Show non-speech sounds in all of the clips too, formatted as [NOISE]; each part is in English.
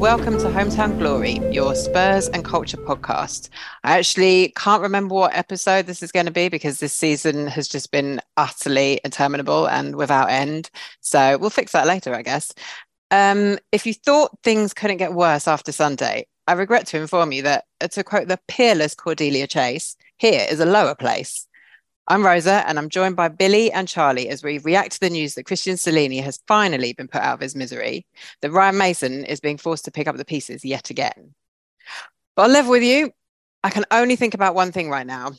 welcome to Hometown Glory, your Spurs and Culture podcast. I actually can't remember what episode this is going to be because this season has just been utterly interminable and without end. So we'll fix that later, I guess. Um, if you thought things couldn't get worse after Sunday, I regret to inform you that, uh, to quote the peerless Cordelia Chase, here is a lower place. I'm Rosa, and I'm joined by Billie and Charlie as we react to the news that Cristian Stellini has finally been put out of his misery, that Ryan Mason is being forced to pick up the pieces yet again. But I'll level with you, I can only think about one thing right now.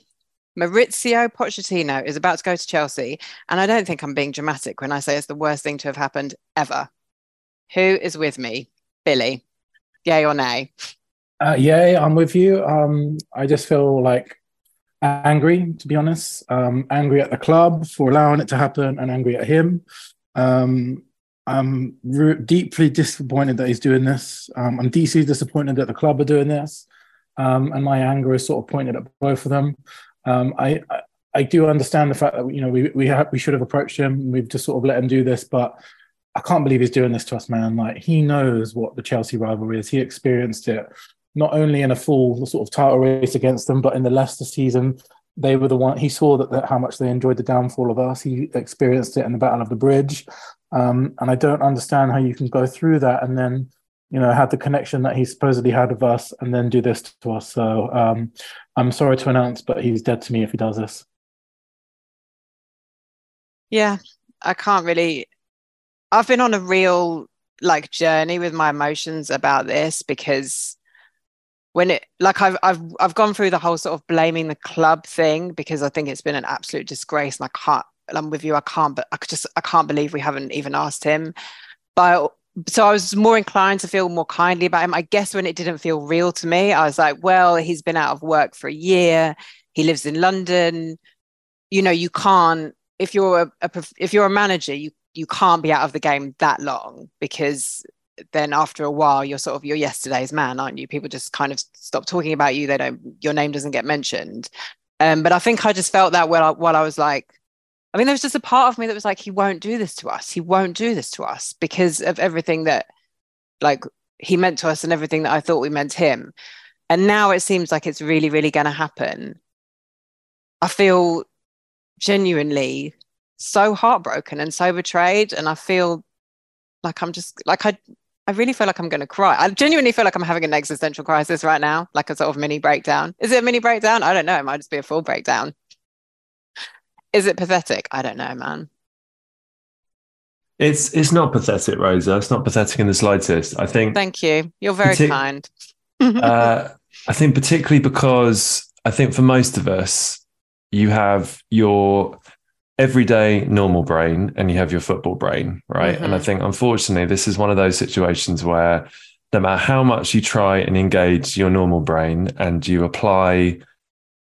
Mauricio Pochettino is about to go to Chelsea, and I don't think I'm being dramatic when I say it's the worst thing to have happened ever. Who is with me? Billie. Yay or nay? Uh, yay, I'm with you. Um, I just feel like angry, to be honest. Um, angry at the club for allowing it to happen, and angry at him. Um, I'm re- deeply disappointed that he's doing this. Um, I'm deeply disappointed that the club are doing this, um, and my anger is sort of pointed at both of them. Um, I, I, I do understand the fact that you know we we we should have approached him. We've just sort of let him do this, but I can't believe he's doing this to us, man. Like he knows what the Chelsea rivalry is. He experienced it not only in a full sort of title race against them, but in the Leicester season, they were the one. He saw that, that how much they enjoyed the downfall of us. He experienced it in the Battle of the Bridge, um, and I don't understand how you can go through that and then, you know, have the connection that he supposedly had with us, and then do this to us. So um, I'm sorry to announce, but he's dead to me if he does this. Yeah, I can't really. I've been on a real like journey with my emotions about this because when it like I've I've I've gone through the whole sort of blaming the club thing because I think it's been an absolute disgrace and I can't I'm with you I can't but I could just I can't believe we haven't even asked him. But so I was more inclined to feel more kindly about him. I guess when it didn't feel real to me I was like well he's been out of work for a year. He lives in London. You know you can't if you're a, a if you're a manager you you can't be out of the game that long because then after a while you're sort of you're yesterday's man aren't you? People just kind of stop talking about you. They don't your name doesn't get mentioned. Um, but i think i just felt that while I, while I was like i mean there was just a part of me that was like he won't do this to us. He won't do this to us because of everything that like he meant to us and everything that i thought we meant him. And now it seems like it's really really going to happen. I feel genuinely so heartbroken and so betrayed and i feel like i'm just like i I really feel like I'm going to cry. I genuinely feel like I'm having an existential crisis right now, like a sort of mini breakdown. Is it a mini breakdown? I don't know. It might just be a full breakdown. Is it pathetic? I don't know, man. It's it's not pathetic, Rosa. It's not pathetic in the slightest. I think. Thank you. You're very partic- kind. [LAUGHS] uh, I think particularly because I think for most of us, you have your everyday normal brain and you have your football brain, right? Mm-hmm. And I mm-hmm. think unfortunately, this is one of those situations where no matter how much you try and engage your normal brain and you apply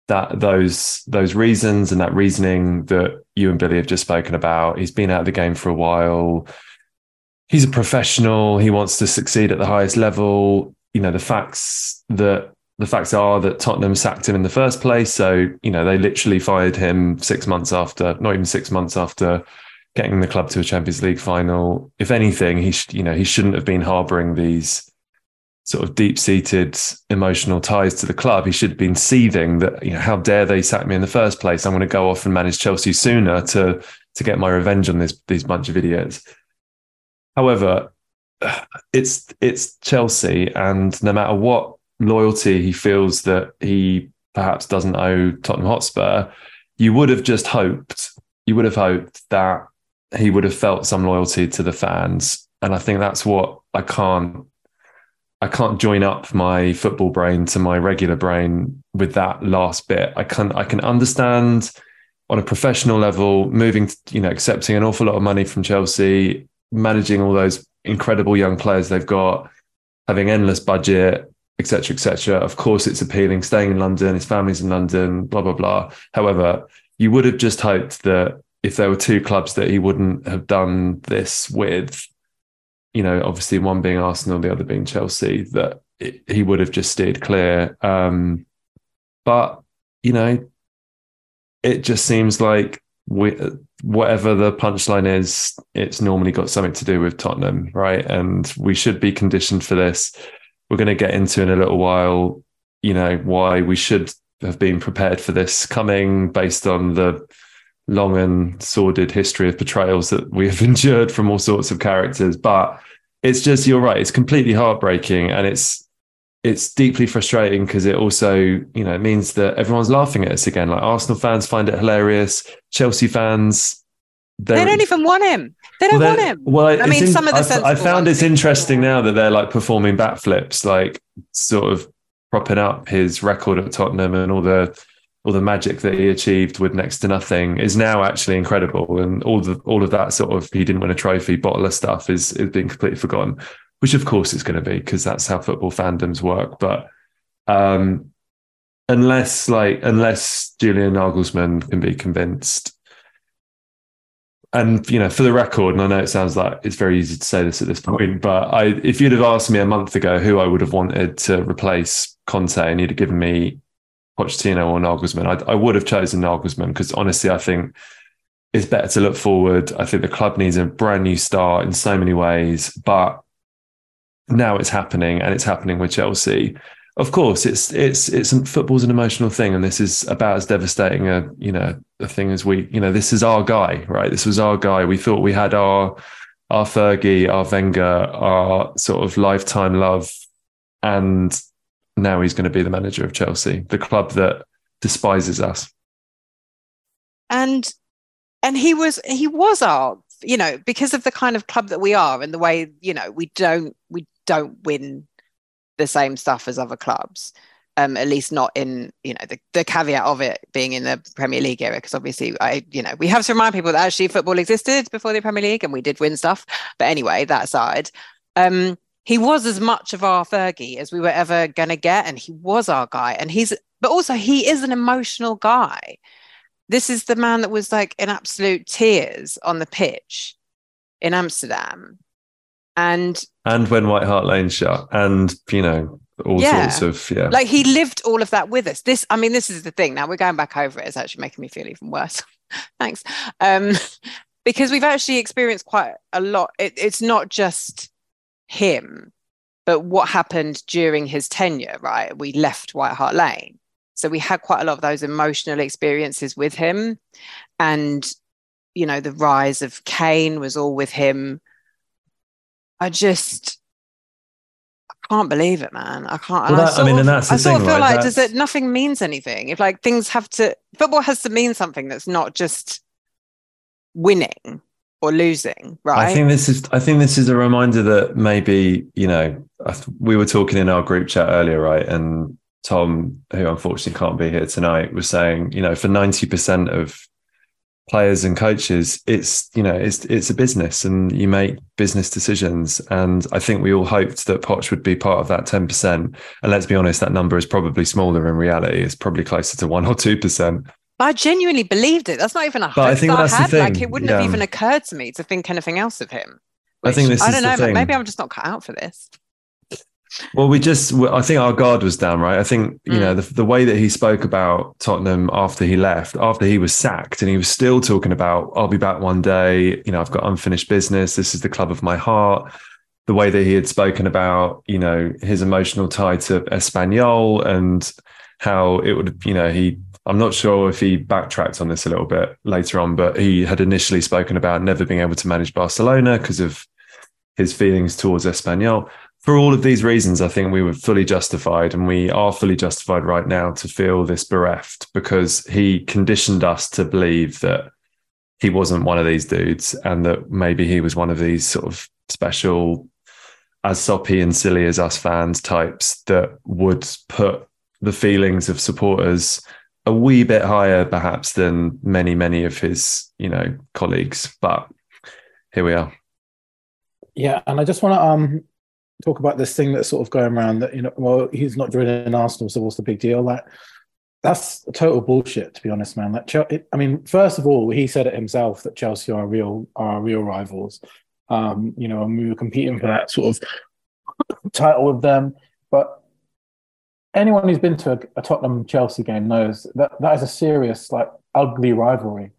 that those those reasons and that reasoning that you and Billie have just spoken about, he's been out of the game for a while. He's a professional. He wants to succeed at the highest level. You know, the facts that the facts are that Tottenham sacked him in the first place. So, you know, they literally fired him six months after, not even six months after getting the club to a Champions League final. If anything, he, sh- you know, he shouldn't have been harboring these sort of deep seated emotional ties to the club. He should have been seething that, you know, how dare they sack me in the first place? I'm going to go off and manage Chelsea sooner to, to get my revenge on this, these bunch of idiots. However, [SIGHS] it's, it's Chelsea and no matter what loyalty he feels that he perhaps doesn't owe Tottenham Hotspur, you would have just hoped, you would have hoped that he would have felt some loyalty to the fans. And I think that's what I can't I can't join up my football brain to my regular brain with that last bit. I can I can understand on a professional level moving to, you know accepting an awful lot of money from Chelsea, managing all those incredible young players they've got, having endless budget, etc., etc. Of course, it's appealing. Staying in London, his family's in London, blah blah blah. However, you would have just hoped that if there were two clubs that he wouldn't have done this with, you know, obviously one being Arsenal, the other being Chelsea, that it, he would have just steered clear. Um, but you know, it just seems like we, whatever the punchline is, it's normally got something to do with Tottenham, right? And we should be conditioned for this. We're going to get into in a little while, you know, why we should have been prepared for this coming based on the long and sordid history of portrayals that we have [LAUGHS] endured from all sorts of characters. But it's just, you're right, it's completely heartbreaking and it's, it's deeply frustrating because it also, you know, means that everyone's laughing at us again. Like Arsenal fans find it hilarious. Chelsea fans, they don't even want him. They don't well, want him. Well, I mean, in, some of the I, I found it's interesting now that they're like performing backflips, like sort of propping up his record at Tottenham and all the all the magic that he achieved with next to nothing is now actually incredible. And all the all of that sort of he didn't win a trophy, bottle of stuff is is being completely forgotten. Which of course it's going to be because that's how football fandoms work. But um, unless like unless Julian Nagelsmann can be convinced and you know, for the record, and I know it sounds like it's very easy to say this at this point, but I, if you'd have asked me a month ago who I would have wanted to replace Conte, and you'd have given me Pochettino or Nagelsmann, I, I would have chosen Nagelsmann because honestly, I think it's better to look forward. I think the club needs a brand new start in so many ways, but now it's happening, and it's happening with Chelsea of course it's it's it's football's an emotional thing and this is about as devastating a you know a thing as we you know this is our guy right? This was our guy. We thought we had our our Fergie our Wenger our sort of lifetime love and now he's going to be the manager of Chelsea the club that despises us. And and he was he was our you know because of the kind of club that we are and the way you know we don't we don't win the same stuff as other clubs. Um, at least not in you know the, the caveat of it being in the Premier League era because obviously I you know we have to remind people that actually football existed before the Premier League and we did win stuff but anyway that aside um, he was as much of our Fergie as we were ever going to get and he was our guy and he's but also he is an emotional guy this is the man that was like in absolute tears on the pitch in Amsterdam and and when White Hart Lane shut, and you know all yeah. sorts of yeah. Like he lived all of that with us. This, I mean, this is the thing. Now we're going back over it. It's actually making me feel even worse. [LAUGHS] Thanks, um, [LAUGHS] because we've actually experienced quite a lot. It, it's not just him, but what happened during his tenure. Right, we left White Hart Lane, so we had quite a lot of those emotional experiences with him, and you know the rise of Kane was all with him I just I can't believe it, man. I can't. Well, that, I, I, mean, of, and that's the I sort thing, of feel right? like does it nothing means anything. If like things have to football has to mean something that's not just winning or losing, right? I think this is I think this is a reminder that maybe, you know, we were talking in our group chat earlier, right? And Tom, who unfortunately can't be here tonight, was saying, you know, for 90% of players and coaches it's you know it's it's a business and you make business decisions and i think we all hoped that poch would be part of that 10% and let's be honest that number is probably smaller in reality it's probably closer to 1 or 2% but I genuinely believed it. That's not even a hope I think I had. Like it wouldn't yeah. have even occurred to me to think anything else of him. Which, I think this. I don't know. Maybe I'm just not cut out for this. Well, we just, I think our guard was down, right? I think, you mm. know, the, the way that he spoke about Tottenham after he left, after he was sacked, and he was still talking about, I'll be back one day, you know, I've got unfinished business. This is the club of my heart. The way that he had spoken about, you know, his emotional tie to Espanyol and how it would, you know, he, I'm not sure if he backtracked on this a little bit later on, but he had initially spoken about never being able to manage Barcelona because of his feelings towards Espanyol for all of these reasons, I think we were fully justified, and we are fully justified right now to feel this bereft because he conditioned us to believe that he wasn't one of these dudes and that maybe he was one of these sort of special, as soppy and silly as us fans types that would put the feelings of supporters a wee bit higher, perhaps, than many, many of his, you know, colleagues. But here we are. Yeah, and I just want to um talk about this thing that's sort of going around that you know, well, he's not joining Arsenal, so what's the big deal? Like, that's total bullshit, to be honest, man. Like, I mean, first of all, he said it himself that Chelsea are real are real rivals, Um, you know, and we were competing for that sort of title with them. But anyone who's been to a, a Tottenham Chelsea game knows that that is a serious, like, ugly rivalry.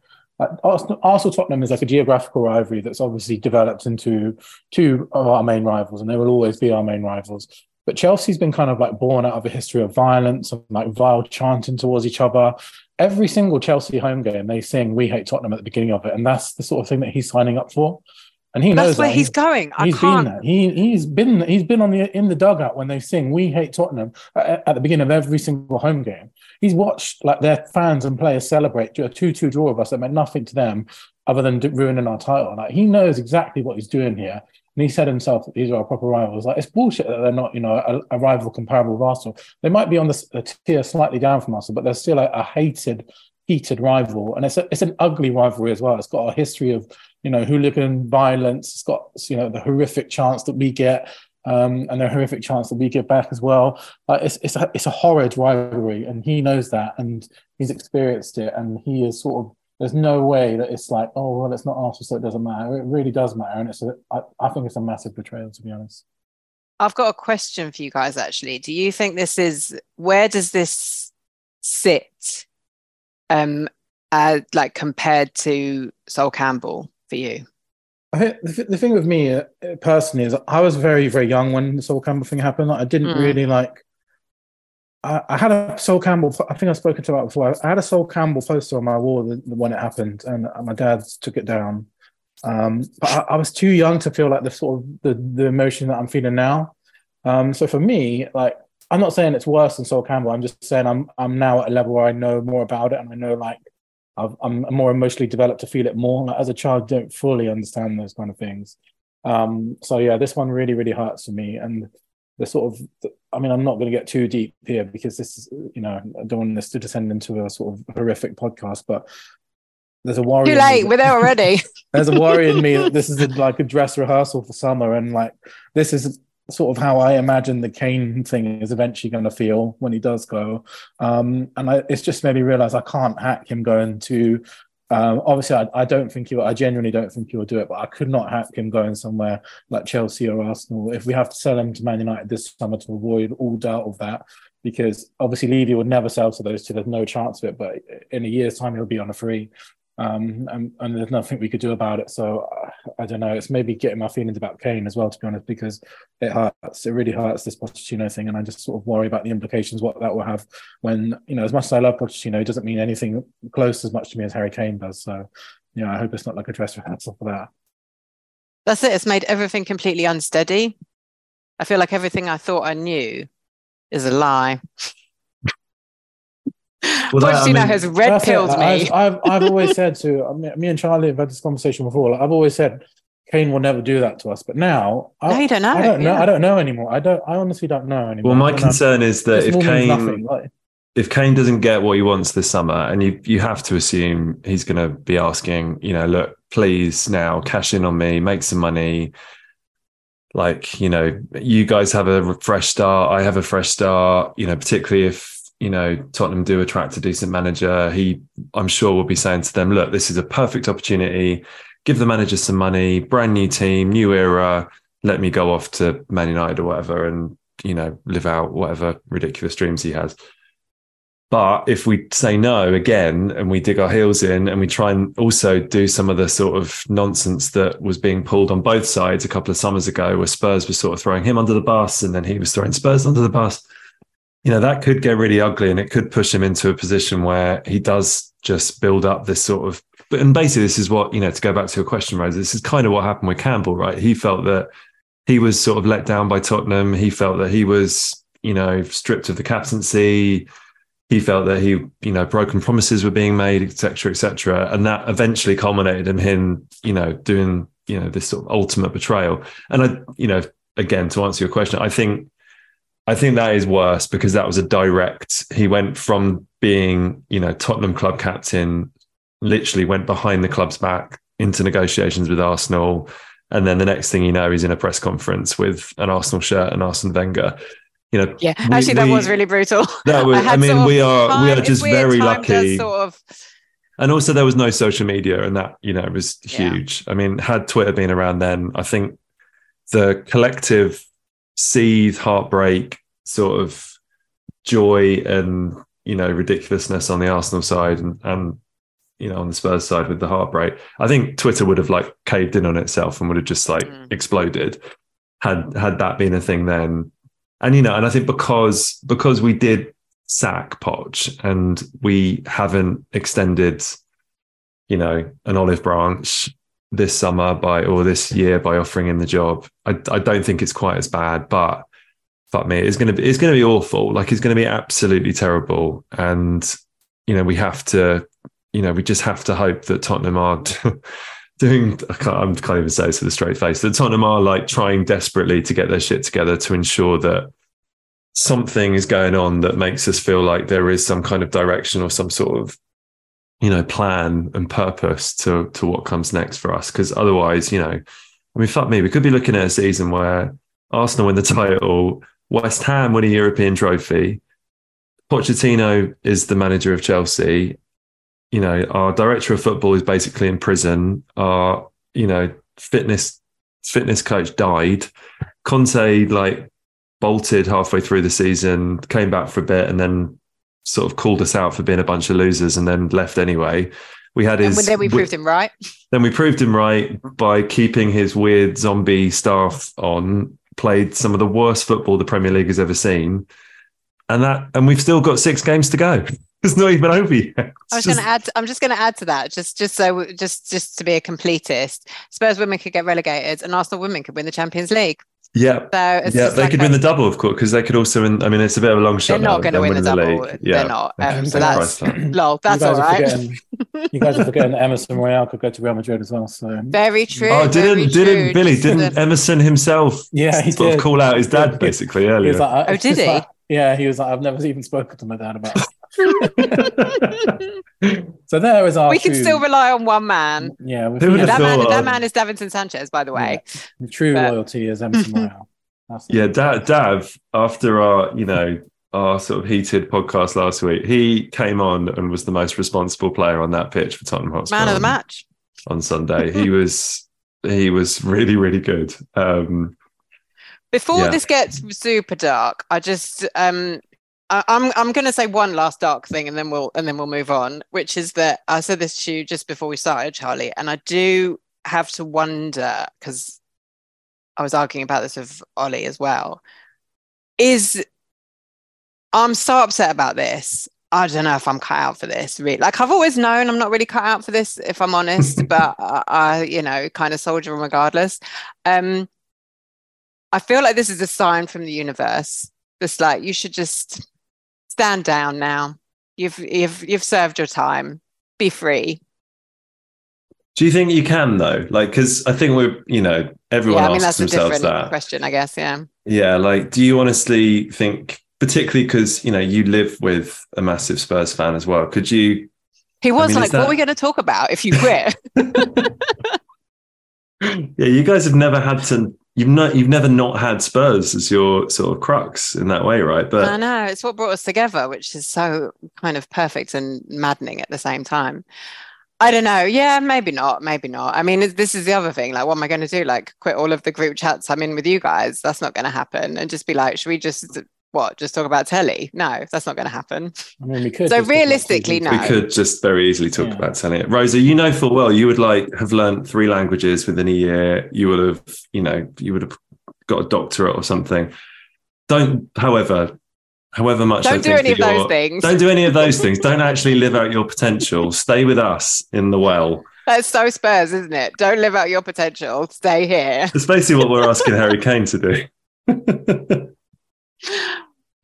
Arsenal, Arsenal Tottenham is like a geographical rivalry that's obviously developed into two of our main rivals, and they will always be our main rivals. But Chelsea's been kind of like born out of a history of violence and like vile chanting towards each other. Every single Chelsea home game, they sing "We hate Tottenham" at the beginning of it, and that's the sort of thing that he's signing up for. And he knows That's where that. he's going. I He's can't. been there. He he's been he's been on the in the dugout when they sing "We hate Tottenham" at, at the beginning of every single home game. He's watched like their fans and players celebrate a two-two draw of us that meant nothing to them other than ruining our title. Like he knows exactly what he's doing here, and he said himself that these are our proper rivals. Like it's bullshit that they're not, you know, a, a rival comparable with Arsenal. They might be on the a tier slightly down from Arsenal, but they're still a, a hated, heated rival, and it's a, it's an ugly rivalry as well. It's got a history of you know hooligan violence. It's got you know the horrific chants that we get. Um, and the horrific chance that we get back as well. Like it's it's a it's a horrid rivalry, and he knows that, and he's experienced it, and he is sort of there's no way that it's like, oh well, it's not Arsenal, so it doesn't matter. It really does matter, and it's a, I, I think it's a massive betrayal, to be honest. I've got a question for you guys actually. Do you think this is where does this sit um uh, like compared to Sol Campbell for you? I think the, th- the thing with me uh, personally is I was very very young when the Sol Campbell thing happened. Like, I didn't Mm. really like. I, I had a Sol Campbell. I think I've spoken to about before. I had a Sol Campbell poster on my wall the, the- when it happened, and my dad took it down. Um, but I, I was too young to feel like the sort of the, the emotion that I'm feeling now. Um, so for me, like I'm not saying it's worse than Sol Campbell. I'm just saying I'm I'm now at a level where I know more about it, and I know like I've, I'm more emotionally developed to feel it more. As a child, don't fully understand those kind of things. Um, so yeah, this one really, really hurts for me. And the sort of, I mean, I'm not going to get too deep here because this is, you know, I don't want this to descend into a sort of horrific podcast, but there's a worry. Too late, we're there already. [LAUGHS] there's a worry in me that this is a, like a dress rehearsal for summer, and like this is sort of how I imagine the Kane thing is eventually going to feel when he does go. Um, and I, it's just made me realize I can't hack him going to. Um, obviously, I, I don't think he. will I genuinely don't think he will do it, but I could not hack him going somewhere like Chelsea or Arsenal. If we have to sell him to Man United this summer to avoid all doubt of that, because obviously Levy would never sell to those two. There's no chance of it. But in a year's time, he'll be on a free um, and, and there's nothing we could do about it. So uh, I don't know. It's maybe getting my feelings about Kane as well, to be honest, because it hurts. It really hurts this Pochettino thing, and I just sort of worry about the implications what that will have when you know. As much as I love Pochettino, it doesn't mean anything close as much to me as Harry Kane does. So yeah, I hope it's not like a dress rehearsal for that. That's it. It's made everything completely unsteady. I feel like everything I thought I knew is a lie. [LAUGHS] Well, that- I mean- has red That's it. pilled me. I've, I've I've always said to me and Charlie have had this conversation before. Like, I've always said Kane will never do that to us, but now I, No, you don't know. I don't know. yeah. I don't know anymore. I don't. I honestly don't know anymore. Well, my I don't know. concern is that This if Kane. Like, if Kane doesn't get what he wants this summer, and you you have to assume he's going to be asking, you know, look, please now cash in on me, make some money. Like you know, you guys have a fresh start. I have a fresh start. You know, particularly if you know Tottenham do attract a decent manager, he I'm sure will be saying to them, look, this is a perfect opportunity. Give the manager some money, brand new team, new era. Let me go off to Man United or whatever, and you know, live out whatever ridiculous dreams he has. But if we say no again and we dig our heels in and we try and also do some of the sort of nonsense that was being pulled on both sides a couple of summers ago, where Spurs was sort of throwing him under the bus and then he was throwing Spurs under the bus, you know, that could get really ugly and it could push him into a position where he does just build up this sort of. But and basically, this is what, you know, to go back to your question, Rose, this is kind of what happened with Campbell, right? He felt that he was sort of let down by Tottenham. He felt that he was, you know, stripped of the captaincy he felt that he, you know, broken promises were being made, et cetera, et cetera. And that eventually culminated in him, you know, doing, you know, this sort of ultimate betrayal. And I, you know, again, to answer your question, I think, I think that is worse because that was a direct, he went from being, you know, Tottenham club captain, literally went behind the club's back into negotiations with Arsenal. And then the next thing you know, he's in a press conference with an Arsenal shirt and Arsene Wenger. You know, Yeah, we- actually, that we- was really brutal. that [LAUGHS] was, I, had mean, sort of we are we are just very lucky. Sort of and also there was no social media, and that you know was Yeah. huge. I mean, had Twitter been around then, I think the collective seethe, heartbreak, sort of joy, and you know ridiculousness on the Arsenal side, and and you know on the Spurs side with the heartbreak. I think Twitter would have like caved in on itself and would have just like Mm. exploded had had that been a thing then. And you know, and I think because because we did sack Poch and we haven't extended, you know, an olive branch this summer by or this year by offering him the job. I, I don't think it's quite as bad, but fuck me, it's gonna be it's gonna be awful. Like it's gonna be absolutely terrible. And you know, we have to, you know, we just have to hope that Tottenham are [LAUGHS] doing I can't, I can't even say this with a straight face that Tottenham are like trying desperately to get their shit together to ensure that something is going on that makes us feel like there is some kind of direction or some sort of you know plan and purpose to to what comes next for us because otherwise you know I mean fuck me we could be looking at a season where Arsenal win the title West Ham win a European trophy. Pochettino is the manager of Chelsea. You know our director of football is basically in prison. Our you know fitness fitness coach died. Conte like bolted halfway through the season came back for a bit and then sort of called us out for being a bunch of losers and then left anyway. We had And his then we proved him right. then we proved him right by keeping his weird zombie staff on played some of the worst football the premier league has ever seen and that and we've still got six games to go [LAUGHS] it's not even over yet I was It's going to add. I'm just going to add to that, just just so just just to be a completist. Spurs women could get relegated, and Arsenal women could win the Champions League. Yeah So it's yeah, they like could a- win the double, of course, because they could also win. I mean, it's a bit of a long shot. They're not going to win the winning double. league. They're not. Um, so that's Christ. [LAUGHS] lol. That's you guys are right. forgetting. [LAUGHS] You guys are forgetting that Emerson Royal could go to Real Madrid as well. So Very true. Oh, didn't didn't true. Billie didn't Emerson himself yeah, he sort did. of call out his dad did. basically He earlier? was like, Oh, did he? like- yeah, he was like, I've never even spoken to my dad about. It. So there is our. we can true- still rely on one man. Yeah, with Who would that man. That man is Davinson Sanchez, by the way. the true But- loyalty is Emerson [LAUGHS] Royal. Yeah, Dav, Dav, after our you know our sort of heated podcast last week, he came on and was the most responsible player on that pitch for Tottenham Hotspur Man of the match. on Sunday. he [LAUGHS] was he was really really good. Um, Before Yeah. this gets super dark, I just um I'm I'm gonna say one last dark thing and then we'll and then we'll move on, which is that I said this to you just before we started, Charlie, and I do have to wonder because I was arguing about this with Ollie as well. Is I'm so upset about this. I don't know if I'm cut out for this. Really, like I've always known I'm not really cut out for this, if I'm honest. [LAUGHS] but I, I, you know, kind of soldier regardless. Um, I feel like this is a sign from the universe. It's like you should just stand down now. You've you've you've served your time. Be free. do you think you can though? Like, because I think we're you know everyone yeah, I mean asks that's a themselves different that. question, I guess. Yeah. Yeah, like, do you honestly think, particularly because you know you live with a massive Spurs fan as well? Could you? He was mean, is like, "What are we going to talk about if you quit?" [LAUGHS] [LAUGHS] Yeah, you guys have never had to. You've not. You've never not had Spurs as your sort of crux in that way, right? But I know it's what brought us together, which is so kind of perfect and maddening at the same time. I don't know. Yeah, maybe not. Maybe not. I mean, this is the other thing. Like, what am I going to do? Like, quit all of the group chats I'm in with you guys? That's not going to happen. And just be like, should we just what? Just talk about telly? No, that's not going to happen. I mean, we could. So just talk about realistically, no. we could just very easily talk Yeah. about telly. Rosa, you know full well you would like have learned three languages within a year. You would have, you know, you would have got a doctorate or something. Don't, however, however much Don't do think any of those things. Don't do any of those things. Don't actually live out your potential. Stay with us in the well. That's so Spurs, isn't it? Don't live out your potential. Stay here. It's basically what we're asking Harry Kane to do. [LAUGHS]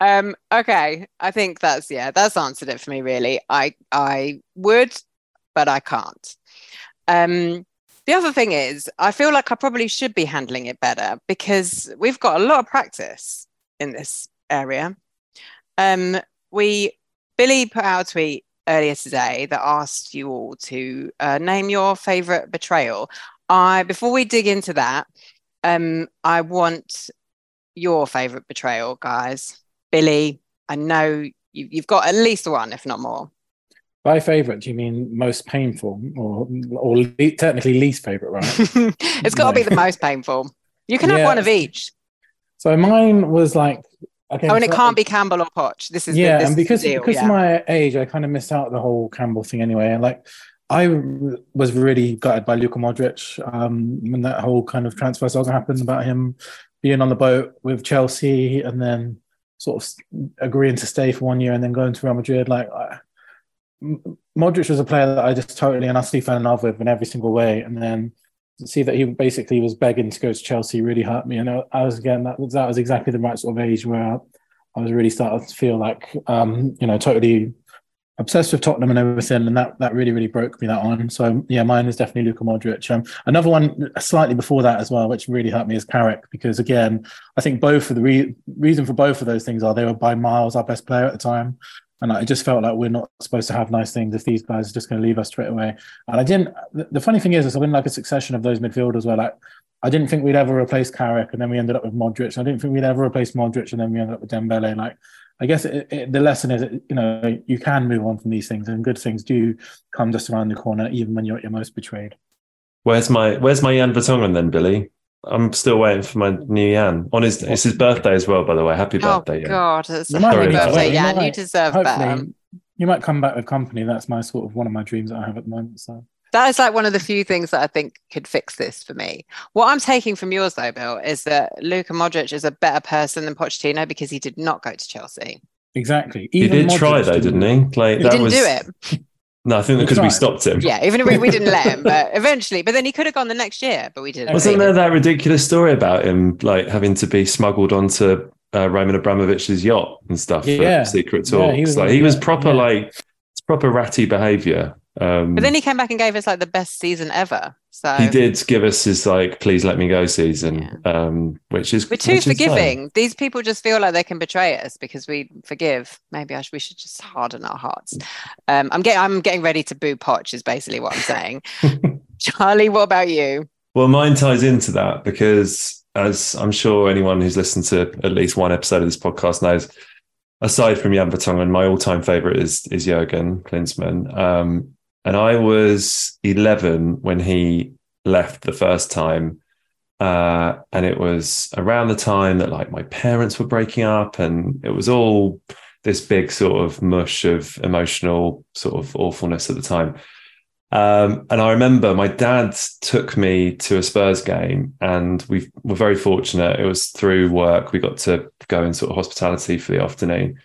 Um, okay. I think that's yeah, that's answered it for me, really. I I would, but I can't. Um, the other thing is, I feel like I probably should be handling it better because we've got a lot of practice in this area. Um, we Billie put out a tweet earlier today that asked you all to uh, name your favorite betrayal. I before we dig into that, um, I want your favorite betrayal, guys. Billie, I know you, you've got at least one, if not more. By favorite, do you mean most painful or or le- technically least favorite, right? [LAUGHS] it's got to be the most painful. You can have one of each. so mine was like okay. Oh, and it can't be Campbell or Poch. This is the- yeah, this and because deal, because yeah. of my age, I kind of missed out the whole Campbell thing anyway. And like, I w- was really gutted by Luka Modric um, when that whole kind of transfer saga happened about him being on the boat with Chelsea and then sort of agreeing to stay for one year and then going to Real Madrid. Like, I, Modric was a player that I just totally and utterly fell in love with in every single way, and then. to See that he basically was begging to go to Chelsea really hurt me, and I I was again that was that was exactly the right sort of age where I was really starting to feel like, um, you know, totally obsessed with Tottenham and everything, and that that really really broke me that one. So yeah, mine is definitely Luka Modric. Um, another one slightly before that as well, which really hurt me is Carrick because again, I think both of the re- reason for both of those things are they were by miles our best player at the time. And I just felt like we're not supposed to have nice things if these guys are just going to leave us straight away. And I didn't. The, funny thing is, is I've like a succession of those midfielders where like I didn't think we'd ever replace Carrick, and then we ended up with Modric. I didn't think we'd ever replace Modric, and then we ended up with Dembele. Like, I guess it, it, the lesson is, you know, you can move on from these things, and good things do come just around the corner, even when you're at your most betrayed. Where's my Where's my Jan Vertonghen then, Billie? I'm still waiting for my new Jan. On his it's his birthday as well, by the way. Happy Oh birthday, Jan. God, it's a happy birthday, wait. You You deserve better. Hopefully, you might come back with company. That's my sort of one of my dreams that I have at the moment. So That is like one of the few things that I think could fix this for me. What I'm taking from yours, though, Bill, is that Luka Modric is a better person than Pochettino because he did not go to Chelsea. exactly. He Even did try though, didn't he? Like He that didn't was do it. [LAUGHS] no. I think because we stopped him. Yeah, even if we, we didn't let him, but [LAUGHS] eventually. But then he could have gone the next year, but we didn't. Wasn't there him. that ridiculous story about him like having to be smuggled onto uh, Roman Abramovich's yacht and stuff Yeah. for secret Yeah, talks? he was like he was proper yeah. like it's proper ratty behaviour. Um, But then he came back and gave us like the best season ever. So he did give us his like please let me go season, um, which is We're too which is fine. forgiving. These people just feel like they can betray us because we forgive. Maybe I we should just harden our hearts. Um, I'm getting I'm getting ready to boo Poch is basically what I'm saying. [LAUGHS] Charlie, what about you? Well, mine ties into that because, as I'm sure anyone who's listened to at least one episode of this podcast knows, aside from Jan Vertonghen, my all-time favorite is is Jurgen Klinsmann. Um, and I was 11 when he left the first time, uh, and it was around the time that like my parents were breaking up, and it was all this big sort of mush of emotional sort of awfulness at the time. Um, and I remember my dad took me to a Spurs game, and we were very fortunate. It was through work. We got to go in sort of hospitality for the afternoon,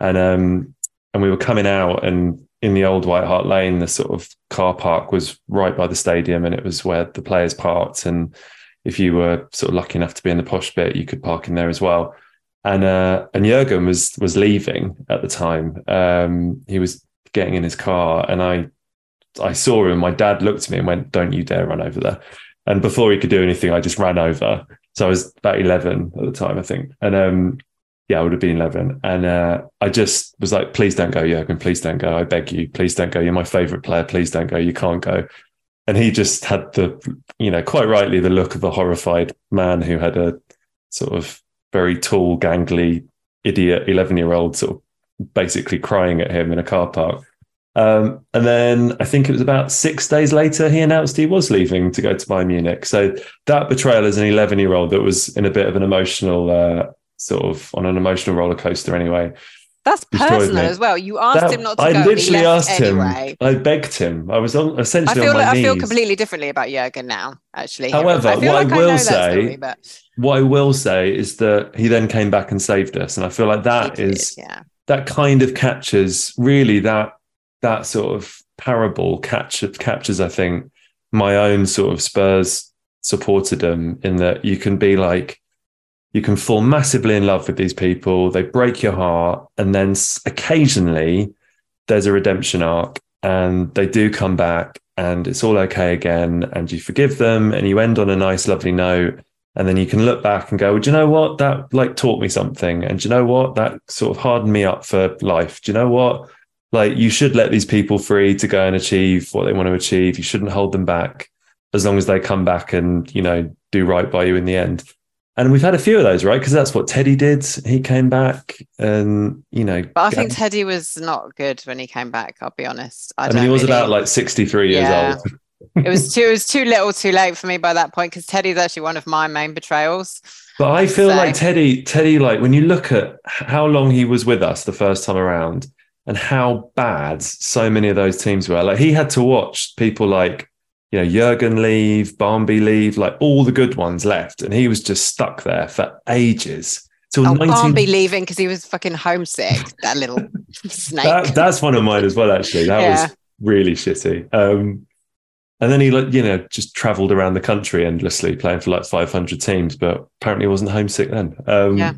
and um, and we were coming out, and in the old White Hart Lane, the sort of car park was right by the stadium, and it was where the players parked. And if you were sort of lucky enough to be in the posh bit, you could park in there as well. And uh, and Jurgen was was leaving at the time. Um, he was getting in his car, and I I saw him. My dad looked at me and went, "Don't you dare run over there!" And before he could do anything, I just ran over. So I was about eleven at the time, I think, and um, yeah, I would have been eleven. And uh, I just was like, "Please don't go, Jurgen. Please don't go. I beg you. Please don't go. You're my favorite player. Please don't go. You can't go." And he just had the, you know, quite rightly, the look of a horrified man who had a sort of very tall, gangly, idiot eleven-year-old sort of basically crying at him in a car park. Um, and then I think it was about six days later, he announced he was leaving to go to Bayern Munich. So that betrayal as an 11 year old that was in a bit of an emotional, uh, sort of on an emotional roller coaster anyway. That's personal as well. You asked That- him not to I go. he literally asked anyway. him. I begged him. I was on, I essentially feel on my like, I feel completely differently about Jurgen now. Actually, However, I feel what I will that say- story, but What I will say is that he then came back and saved us, and I feel like that did, is yeah. that kind of captures really that that sort of parable capture, captures i think my own sort of spurs supporterdom in that you can be like you can fall massively in love with these people they break your heart and then occasionally there's a redemption arc and they do come back and it's all okay again and you forgive them and you end on a nice lovely note and then you can look back and go, well, do you know what? That like taught me something. And do you know what? That sort of hardened me up for life. Do you know what? Like you should let these people free to go and achieve what they want to achieve. You shouldn't hold them back as long as they come back and, you know, do right by you in the end. And we've had a few of those, right? Because that's what Teddy did. He came back, and you know. But I think Teddy was not good when he came back. I'll be honest. I, I mean, he was really... about like sixty-three years old. it was [LAUGHS] too. It was too little, too late for me by that point because Teddy's actually one of my main betrayals. But I feel so. like Teddy, Teddy, like when you look at how long he was with us the first time around, and how bad so many of those teams were. Like he had to watch people like you know, Jurgen leave, Barmby leave, like all the good ones left, and he was just stuck there for ages. Till oh, 19... Barmby leaving because he was fucking homesick. That little [LAUGHS] snake. That, that's one of mine as well. Actually, that yeah. was really shitty. Um, and then he, like, you know, just travelled around the country endlessly, playing for like 500 teams. But apparently, he wasn't homesick then. Um, yeah,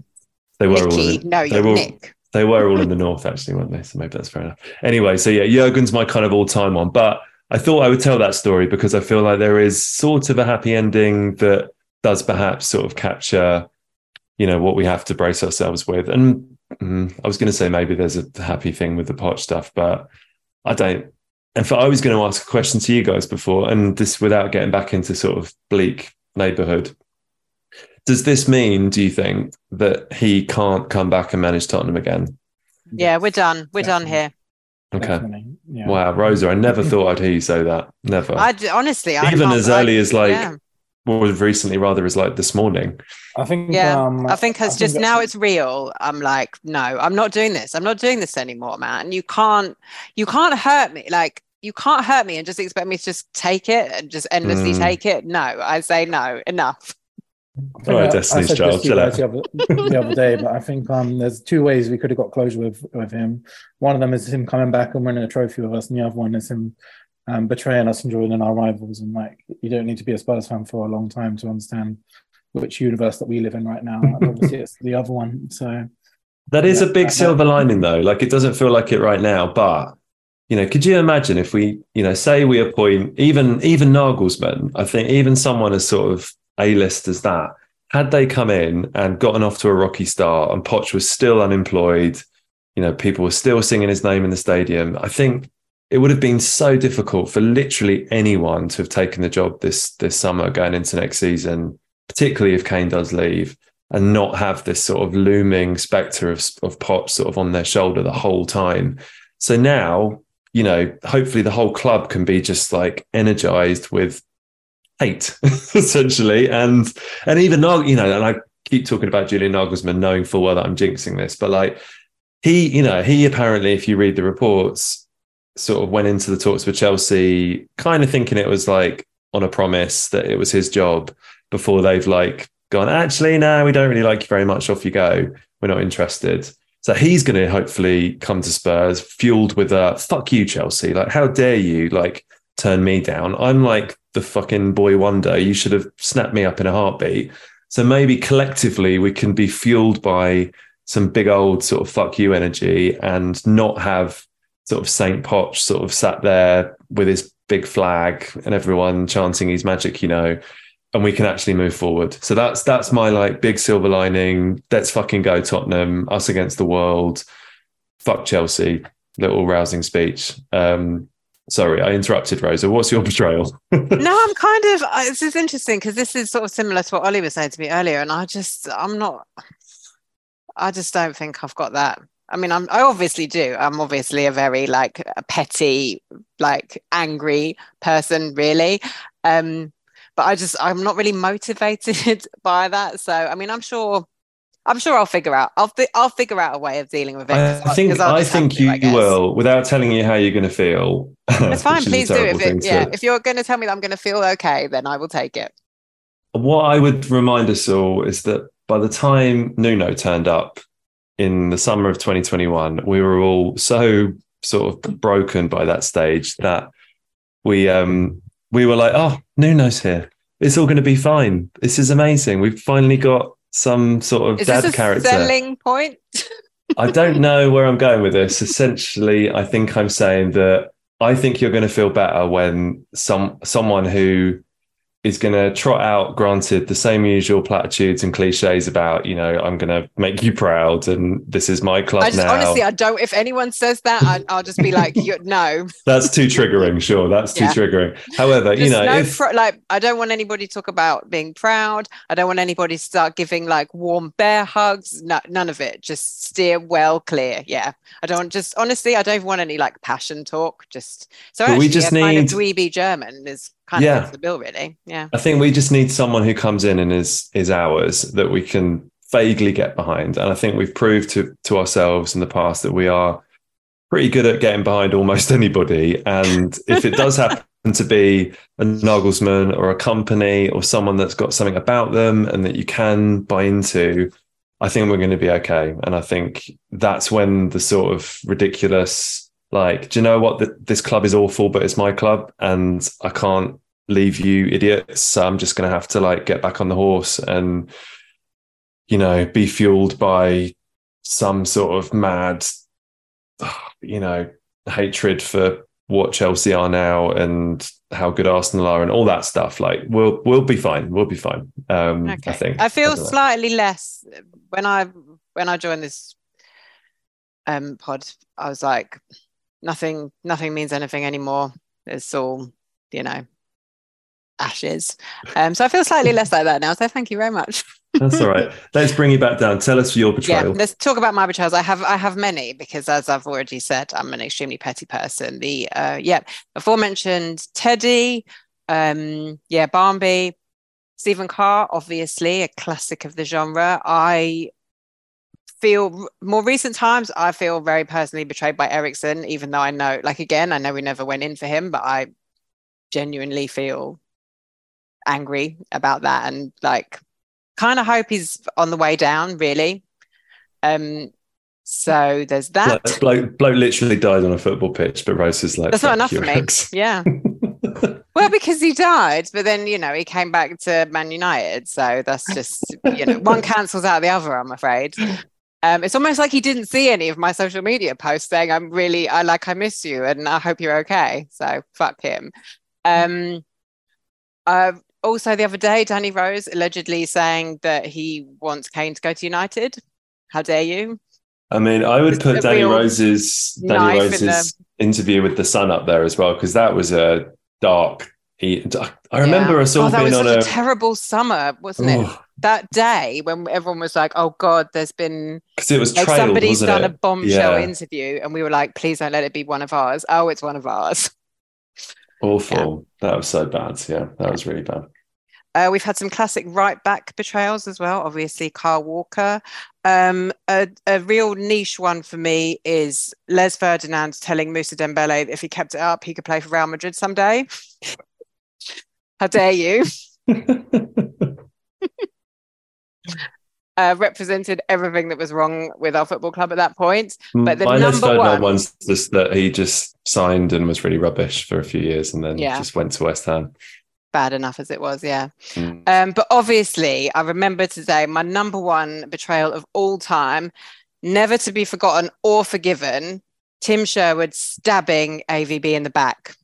they were Nicky. all. In, no, you're were, Nick. They were all in the [LAUGHS] north, actually, weren't they? So maybe that's fair enough. Anyway, so yeah, Jurgen's my kind of all-time one, but I thought I would tell that story because I feel like there is sort of a happy ending that does perhaps sort of capture, you know, what we have to brace ourselves with. And mm, I was going to say maybe there's a happy thing with the Poch stuff, but I don't. And for, I was going to ask a question to you guys before, and this without getting back into sort of bleak neighborhood. Does this mean, do you think, that he can't come back and manage Tottenham again? Yeah, we're done. We're done here. Okay. Yeah. Wow, Rosa, I never thought I'd hear you say that. Never. I honestly, I even as early as like, yeah. well, recently rather as like this morning. I think. Yeah, um, I think has just now it's real. I'm like, no, I'm not doing this. I'm not doing this anymore, man. You can't, you can't hurt me. Like you can't hurt me and just expect me to just take it and just endlessly mm. take it. No, I say no. Enough. All right, Destiny's Child, chill out. The other, the other day, but I think um, there's two ways we could have got closure with with him. One of them is him coming back and winning a trophy with us, and the other one is him um, betraying us and joining our rivals. And like, you don't need to be a Spurs fan for a long time to understand which universe that we live in right now. obviously, it's the other one. So that is yeah, a big silver lining, though. Like, it doesn't feel like it right now, but you know, could you imagine if we, you know, say we appoint even even Nagelsmann? I think even someone as sort of a-list as that, had they come in and gotten off to a rocky start and Poch was still unemployed, you know, people were still singing his name in the stadium, I think it would have been so difficult for literally anyone to have taken the job this this summer going into next season, particularly if Kane does leave and not have this sort of looming spectre of, of Poch sort of on their shoulder the whole time. So now, you know, hopefully the whole club can be just like energized with hate [LAUGHS] essentially, and and even you know, and I keep talking about Julian Nagelsmann, knowing full well that I'm jinxing this, but like he, you know, he apparently, if you read the reports, sort of went into the talks with Chelsea, kind of thinking it was like on a promise that it was his job before they've like gone, actually, no, we don't really like you very much. Off you go. We're not interested. So he's going to hopefully come to Spurs fueled with a fuck you, Chelsea. Like, how dare you like turn me down? I'm like the fucking boy wonder. You should have snapped me up in a heartbeat. So maybe collectively we can be fueled by some big old sort of fuck you energy and not have sort of Saint Poch sort of sat there with his big flag and everyone chanting his magic, you know, and we can actually move forward. So that's that's my like big silver lining. Let's fucking go Tottenham, us against the world. Fuck Chelsea. Little rousing speech. Um, Sorry, I interrupted, Rosa. What's your betrayal? [LAUGHS] no, I'm kind of. Uh, this is interesting because this is sort of similar to what Ollie was saying to me earlier, and I just, I'm not. I just don't think I've got that. I mean, I'm. I obviously do. I'm obviously a very like a petty, like angry person, really. Um, but I just, I'm not really motivated [LAUGHS] by that. So, I mean, I'm sure I'm sure I'll figure out. I'll I'll figure out a way of dealing with it. I think I think you will, without telling you how you're going to feel. [LAUGHS] It's fine. Please do. If it, yeah, if you're going to tell me that I'm going to feel okay, then I will take it. What I would remind us all is that by the time Nuno turned up in the summer of 2021, we were all so sort of broken by that stage that we um we were like, oh, Nuno's here. It's all going to be fine. This is amazing. We've finally got some sort of Is dad this a character. Selling point. I don't [LAUGHS] know where I'm going with this. Essentially, I think I'm saying that I think you're going to feel better when some someone who is going to trot out, granted, the same usual platitudes and cliches about, you know, I'm going to make you proud and this is my club I just now. honestly, I don't. If anyone says that, I, I'll just be like, you, no. [LAUGHS] That's too triggering. Sure, that's too Yeah. triggering. However, you know, no if like I don't want anybody to talk about being proud. I don't want anybody to start giving like warm bear hugs. No, none of it. Just steer well clear. Yeah, I don't just honestly. I don't want any like passion talk. Just so But we actually, just a kind of dweeby German is kind Yeah. of fits the bill, really. Yeah, I think we just need someone who comes in and is is ours that we can vaguely get behind. And I think we've proved to to ourselves in the past that we are pretty good at getting behind almost [LAUGHS] anybody. And if it does happen [LAUGHS] to be a Nagelsmann or a Kompany or someone that's got something about them and that you can buy into, I think we're going to be okay. And I think that's when the sort of ridiculous, like, do you know what? Th- This club is awful, but it's my club, and I can't leave you idiots. So I'm just going to have to like get back on the horse and, you know, be fueled by some sort of mad, [SIGHS] you know, hatred for what Chelsea are now and how good Arsenal are and all that stuff. Like we'll we'll be fine. We'll be fine. Um, okay. I think. I feel know. slightly less when I when I joined this um pod. I was like, nothing nothing means anything anymore. It's all you know ashes. [LAUGHS] Um, so I feel slightly less like that now. So thank you very much. That's all right. [LAUGHS] Let's bring you back down. Tell us your Yeah, let's talk about my betrayals. I have I have many because as I've already said, I'm an extremely petty person. The uh yeah, aforementioned Teddy, um, yeah, Barmby, Stephen Carr, obviously a classic of the genre. I feel more recent times I feel very personally betrayed by Eriksen, even though I know like again, I know we never went in for him, but I genuinely feel angry about that and like kind of hope he's on the way down, really. Um, so there's that. Bloke, bloke, bloke literally died on a football pitch, but Rose is like, That's not enough for me. [LAUGHS] Yeah. [LAUGHS] Well, because he died, but then you know he came back to Man United, so that's just you know one cancels out the other. I'm afraid. Um, it's almost like he didn't see any of my social media posts saying I'm really I like I miss you and I hope you're okay. So fuck him. Um, uh, also the other day, Danny Rose allegedly saying that he wants Kane to go to United. How dare you? I mean, I would put Danny Rose's Danny knife in Rose's interview with the Sun up there as well because that was a dark. He- I remember Yeah. us all oh, being was on such a. a terrible summer, wasn't it? Oh, that day when everyone was like, "Oh God, there's been because it was like trailed, somebody's done it? a bombshell Yeah. interview," and we were like, "Please don't let it be one of ours." Oh, it's one of ours. [LAUGHS] Awful. That was so bad. Yeah, that was really bad. Uh, we've had some classic right back betrayals as well. Obviously, Kyle Walker. Um, a, a real niche one for me is Les Ferdinand telling Mousa Dembele that if he kept it up, he could play for Real Madrid someday. How dare you? [LAUGHS] [LAUGHS] Uh, represented everything that was wrong with our football club at that point. But the My number one- one's just that he just signed and was really rubbish for a few years and then Yeah. just went to West Ham. Bad enough as it was, yeah. Mm. Um, but obviously, I remember today my number one betrayal of all time, never to be forgotten or forgiven. Tim Sherwood stabbing AVB in the back.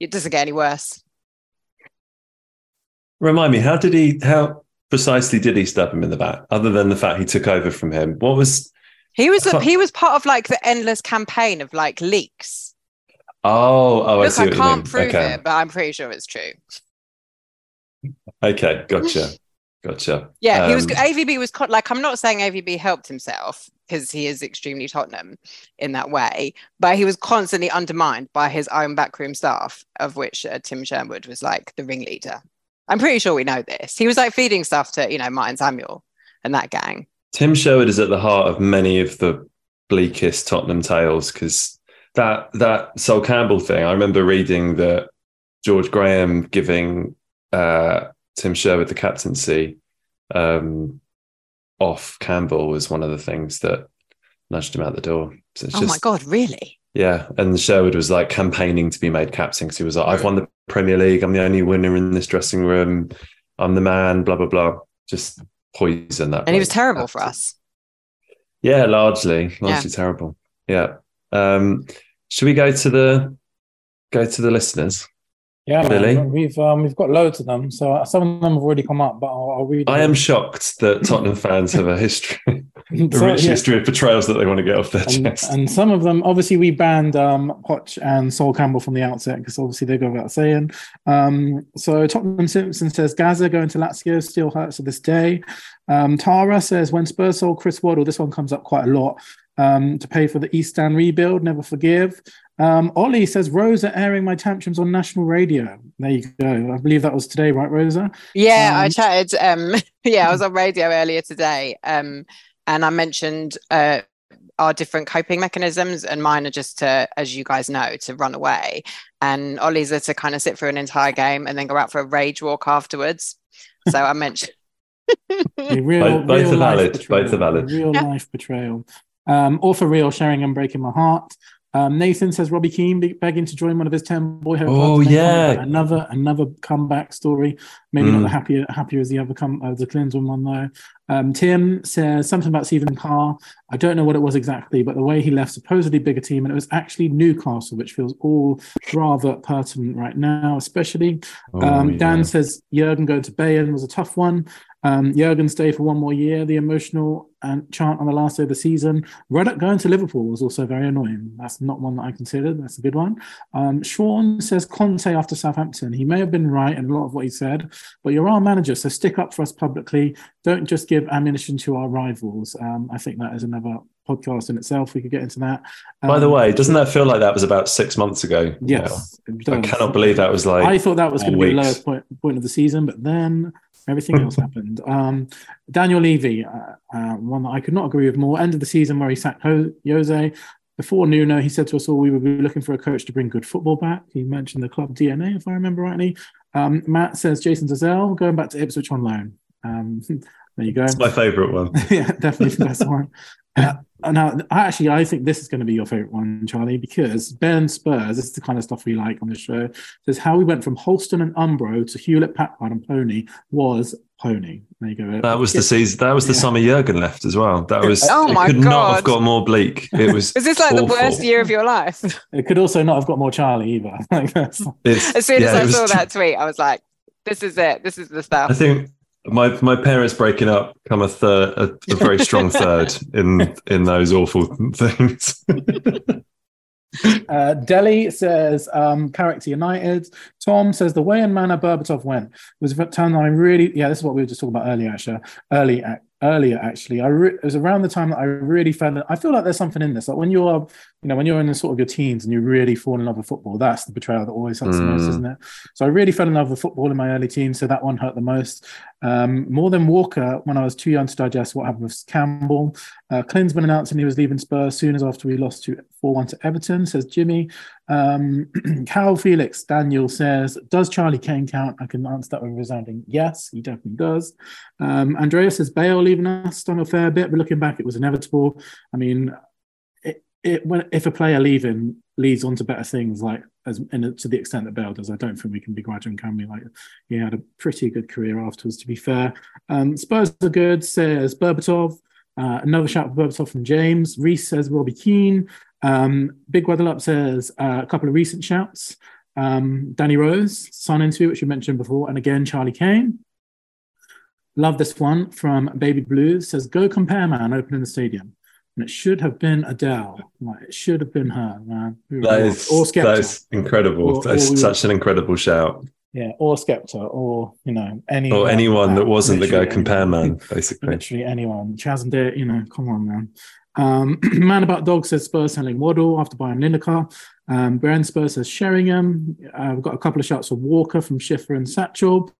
It doesn't get any worse. Remind me, how did he? How precisely did he stab him in the back? Other than the fact he took over from him, what was? He was I can't- he was part of like the endless campaign of like leaks. Oh, oh, I Look, see I what can't prove okay, it, but I'm pretty sure it's true. okay, gotcha, gotcha. Yeah, he was Um, AVB was like I'm not saying AVB helped himself because he is extremely Tottenham in that way, but he was constantly undermined by his own backroom staff, of which uh, Tim Sherwood was like the ringleader. I'm pretty sure we know this. He was like feeding stuff to you know Martin Samuel and that gang. Tim Sherwood is at the heart of many of the bleakest Tottenham tales because that that Sol Campbell thing. I remember reading that George Graham giving uh, Tim Sherwood the captaincy um, off Campbell was one of the things that nudged him out the door. So it's oh just my god, really? Yeah, and Sherwood was like campaigning to be made captain because he was like, "I've won the Premier League. I'm the only winner in this dressing room. I'm the man." Blah blah blah. Just poison that. And he was terrible for us. Yeah, largely, largely terrible. Yeah. Um, should we go to the go to the listeners? Yeah, man, Billie? we've um, we've got loads of them. So uh, some of them have already come up, but I'll, I'll read. I am shocked that Tottenham fans have a history, a So, rich yeah. history of betrayals that they want to get off their and, chest. and some of them, obviously, we banned um, Poch and Sol Campbell from the outset because obviously they go without saying. Um, so Tottenham Simpson says Gazza going to Lazio still hurts to this day. Um, Tara says when Spurs sold Chris Waddle, this one comes up quite a lot um, to pay for the East Stand rebuild. Never forgive. Um, Ollie says Rosa airing my tantrums on national radio. There you go. I believe that was today, right, Rosa? Yeah, I Um, chatted. Um, [LAUGHS] yeah, I was on radio earlier today, um, and I mentioned uh, our different coping mechanisms, and mine are just to, as you guys know, to run away, and Ollie's are to kind of sit through an entire game and then go out for a rage walk afterwards. So I mentioned. [LAUGHS] Real, Both- both real are life valid, betrayal, both are valid. real Yeah. life betrayal. Um, all for real, sharing and breaking my heart. Um, Nathan says Robbie Keane be- begging to join one of his ten boy home Oh, yeah. another another comeback story. Maybe not Mm. the happier happier as the other come uh, the Klinsmann one though. Um, Tim says something about Stephen Carr. I don't know what it was exactly, but the way he left supposedly bigger team, and it was actually Newcastle, which feels all rather pertinent right now, especially. Oh, Um, Dan yeah. says Jurgen going to Bayern was a tough one. Um, Jurgen stay for one more year. The emotional and chant on the last day of the season. Ruddock going to Liverpool was also very annoying. That's not one that I considered. That's a good one. Um, Sean says Conte after Southampton. He may have been right in a lot of what he said, but you're our manager, so stick up for us publicly. Don't just give ammunition to our rivals. Um, I think that is another podcast in itself. We could get into that. By the Um, way, doesn't that feel like that was about six months ago? yes, it now? I cannot believe that was like. I thought that was going to be the lowest point, point of the season, but then everything else happened. Um, Daniel Levy, uh, uh, one that I could not agree with more. End of the season where he sacked Ho- Jose. Before Nuno, he said to us all we would be looking for a coach to bring good football back. He mentioned the club DNA, if I remember rightly. Um, Matt says Jason Dozzell going back to Ipswich on loan. Um, [LAUGHS] there you go. It's my favourite one. [LAUGHS] yeah, definitely the best one. [LAUGHS] Uh, now, actually, I think this is going to be your favorite one, Charlie, because Ben Spurs, this is the kind of stuff we like on the show, says how we went from Holsten and Umbro to Hewlett Packard and Pony was Pony. There you go. That was the season. That was the Yeah. summer Jurgen left as well. That [LAUGHS] was. Oh it my could not have got more bleak. It was. is this like the worst year of your life? It could also not have got more Charlie either. Like that's, It's- As soon yeah, as I saw tr- that tweet, I was like, "This is it. This is the stuff." I think my my parents breaking up come a third, a, a very strong [LAUGHS] third in in those awful things. Uh, Delhi says um, character United. Tom says the way and manner Berbatov went was a time that I really yeah this is what we were just talking about earlier actually early earlier actually I re- it was around the time that I really felt that I feel like there's something in this like when you're you know when you're in the sort of your teens and you really fall in love with football that's the betrayal that always hurts the most Mm. isn't it so I really fell in love with football in my early teens so that one hurt the most um, more than Walker when I was too young to digest what happened with Campbell uh, Klinsmann announcing he was leaving Spurs soon as after we lost to 4-1 to Everton, says Jimmy. Um, [CLEARS THROAT] Cal Felix Daniel says, does Charlie Kane count? I can answer that with a resounding yes, he definitely does. Um, Andrea says, Bale leaving us stung a fair bit, but looking back, it was inevitable. I mean, it, when, if a player leaving leads on to better things, like as to the extent that Bale does, I don't think we can begrudge him, can we? Like he had a pretty good career afterwards, to be fair. Um, Spurs are good, says Berbatov. Uh, another shout for Berbatov from James. Reese says Robbie Keane. Um, Big Weatherlup says uh, a couple of recent shouts. Um, Danny Rose, Sun interview, which you mentioned before, and again Charlie Kane. Love this one from Baby Blues. Says go compare man opening the stadium, and it should have been Adele. Like it should have been her, man. Or Skepta. That is incredible. Or- That's or- such an incredible shout. yeah, or Skepta, or you know any Or anyone that wasn't the guy compare man, [LAUGHS] basically. Literally anyone. Chas and Dave, you know, come on, man. Um, [CLEARS THROAT] Man About Dog says Spurs selling Waddle after buying Lineker. Um, Brian Spurs says Sheringham. Uh, we've got a couple of shots of Walker from Schiffer and Satchel.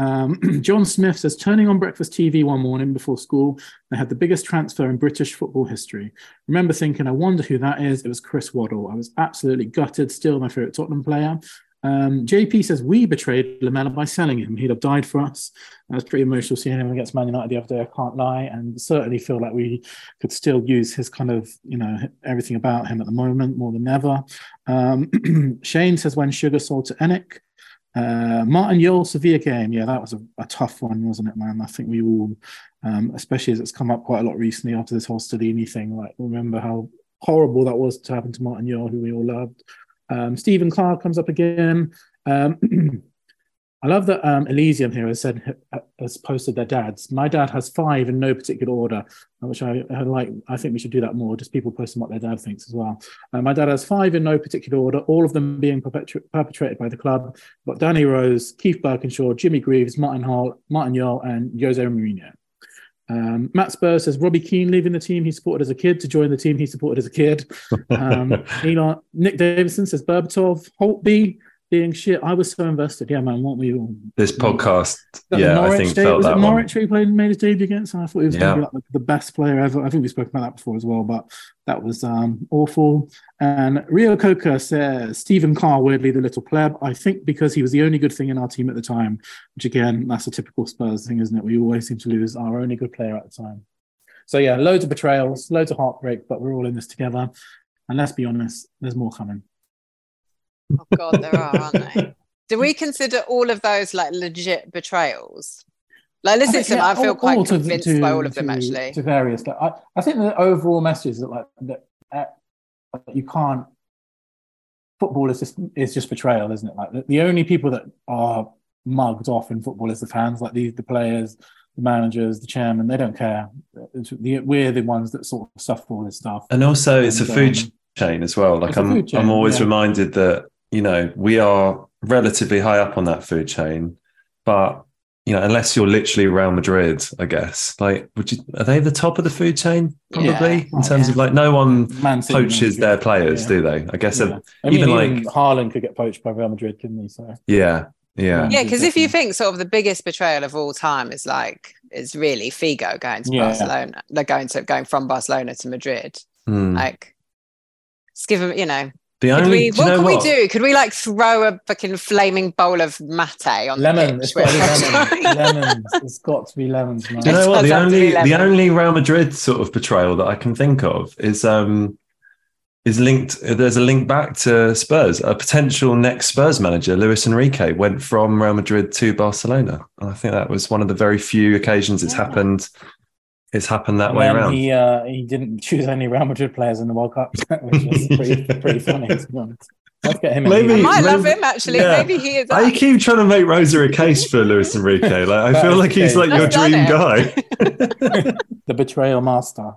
Um, [CLEARS THROAT] John Smith says turning on breakfast TV one morning before school, they had the biggest transfer in British football history. Remember thinking, I wonder who that is. It was Chris Waddle. I was absolutely gutted. Still my favourite Tottenham player. Um, JP says we betrayed Lamela by selling him. He'd have died for us. I was pretty emotional seeing him against Man United the other day. I can't lie, and certainly feel like we could still use his kind of you know everything about him at the moment more than ever. Um, [CLEARS THROAT] Shane says when Sugar sold to ENIC. Uh, Martin Jol Sevilla game, yeah, that was a, a tough one, wasn't it, man? I think we all, um, especially as it's come up quite a lot recently after this whole Stellini thing, like remember how horrible that was to happen to Martin Jol, who we all loved. Um, Stephen Clark comes up again. Um, [CLEARS THROAT] I love that um, Elysium here has said has posted their dads. My dad has five in no particular order, which I, I like. I think we should do that more. Just people posting what their dad thinks as well. Uh, my dad has five in no particular order, all of them being perpetu- perpetrated by the club. But Danny Rose, Keith Burkinshaw, Jimmy Greaves, Martin Hall, Martin Jol, and Jose Mourinho. Um, Matt Spurs says Robbie Keane leaving the team he supported as a kid to join the team he supported as a kid. [LAUGHS] Um, Elon, Nick Davidson says Berbatov, Holtby, being shit. I was so invested. Yeah, man. What we all this podcast? Yeah, I think day, felt was that it Norwich he played made his debut against. And I thought he was yeah. going to be like the best player ever. I think we spoke about that before as well, but that was um, awful. And Rio Coca says Stephen Carr, weirdly the little pleb. I think because he was the only good thing in our team at the time, which again, that's a typical Spurs thing, isn't it? We always seem to lose our only good player at the time. So yeah, loads of betrayals, loads of heartbreak, but we're all in this together. And let's be honest, there's more coming. Oh God, there are, aren't they? Do we [LAUGHS] consider all of those like legit betrayals? Like, listen I, think, yeah, I feel all, quite all convinced to, by all of to, them actually. To various, like, I, I think the overall message is that like that uh, you can't. Football is just is just betrayal, isn't it? Like the, the only people that are mugged off in football is the fans, like the the players, the managers, the chairman. They don't care. The, we're the ones that sort of suffer all this stuff. And also, and, it's a food um, chain as well. Like I'm, chain, I'm always yeah. reminded that you know, we are relatively high up on that food chain, but you know, unless you're literally Real Madrid, I guess. Like, would you are they the top of the food chain probably yeah. in terms yeah. of like no one poaches their players, yeah. do they? I guess I mean, even, like Haaland could get poached by Real Madrid, couldn't he? So yeah, yeah, yeah. Because if you think sort of the biggest betrayal of all time is like is really Figo going to Barcelona, they're going to going from Barcelona to Madrid, mm. like. Just give them, you know, the only, we, what can what? we do? Could we like throw a fucking flaming bowl of mate on lemon? The pitch it's got lemon. [LAUGHS] lemons. It's got to be lemons. Man. Do you know what? The only the only Real Madrid sort of betrayal that I can think of is um is linked. There's a link back to Spurs. A potential next Spurs manager, Luis Enrique, went from Real Madrid to Barcelona. And I think that was one of the very few occasions it's yeah. happened it's happened that way around. He uh, he didn't [LAUGHS] choose any Real Madrid players in the World Cup, [LAUGHS] which was pretty pretty [LAUGHS] funny to be honest. Let's get him. Maybe, I might maybe, love him actually. Yeah. Maybe he is. I keep trying to make Rosa a case for Luis Enrique. Like I feel like he's like your dream guy. the betrayal master.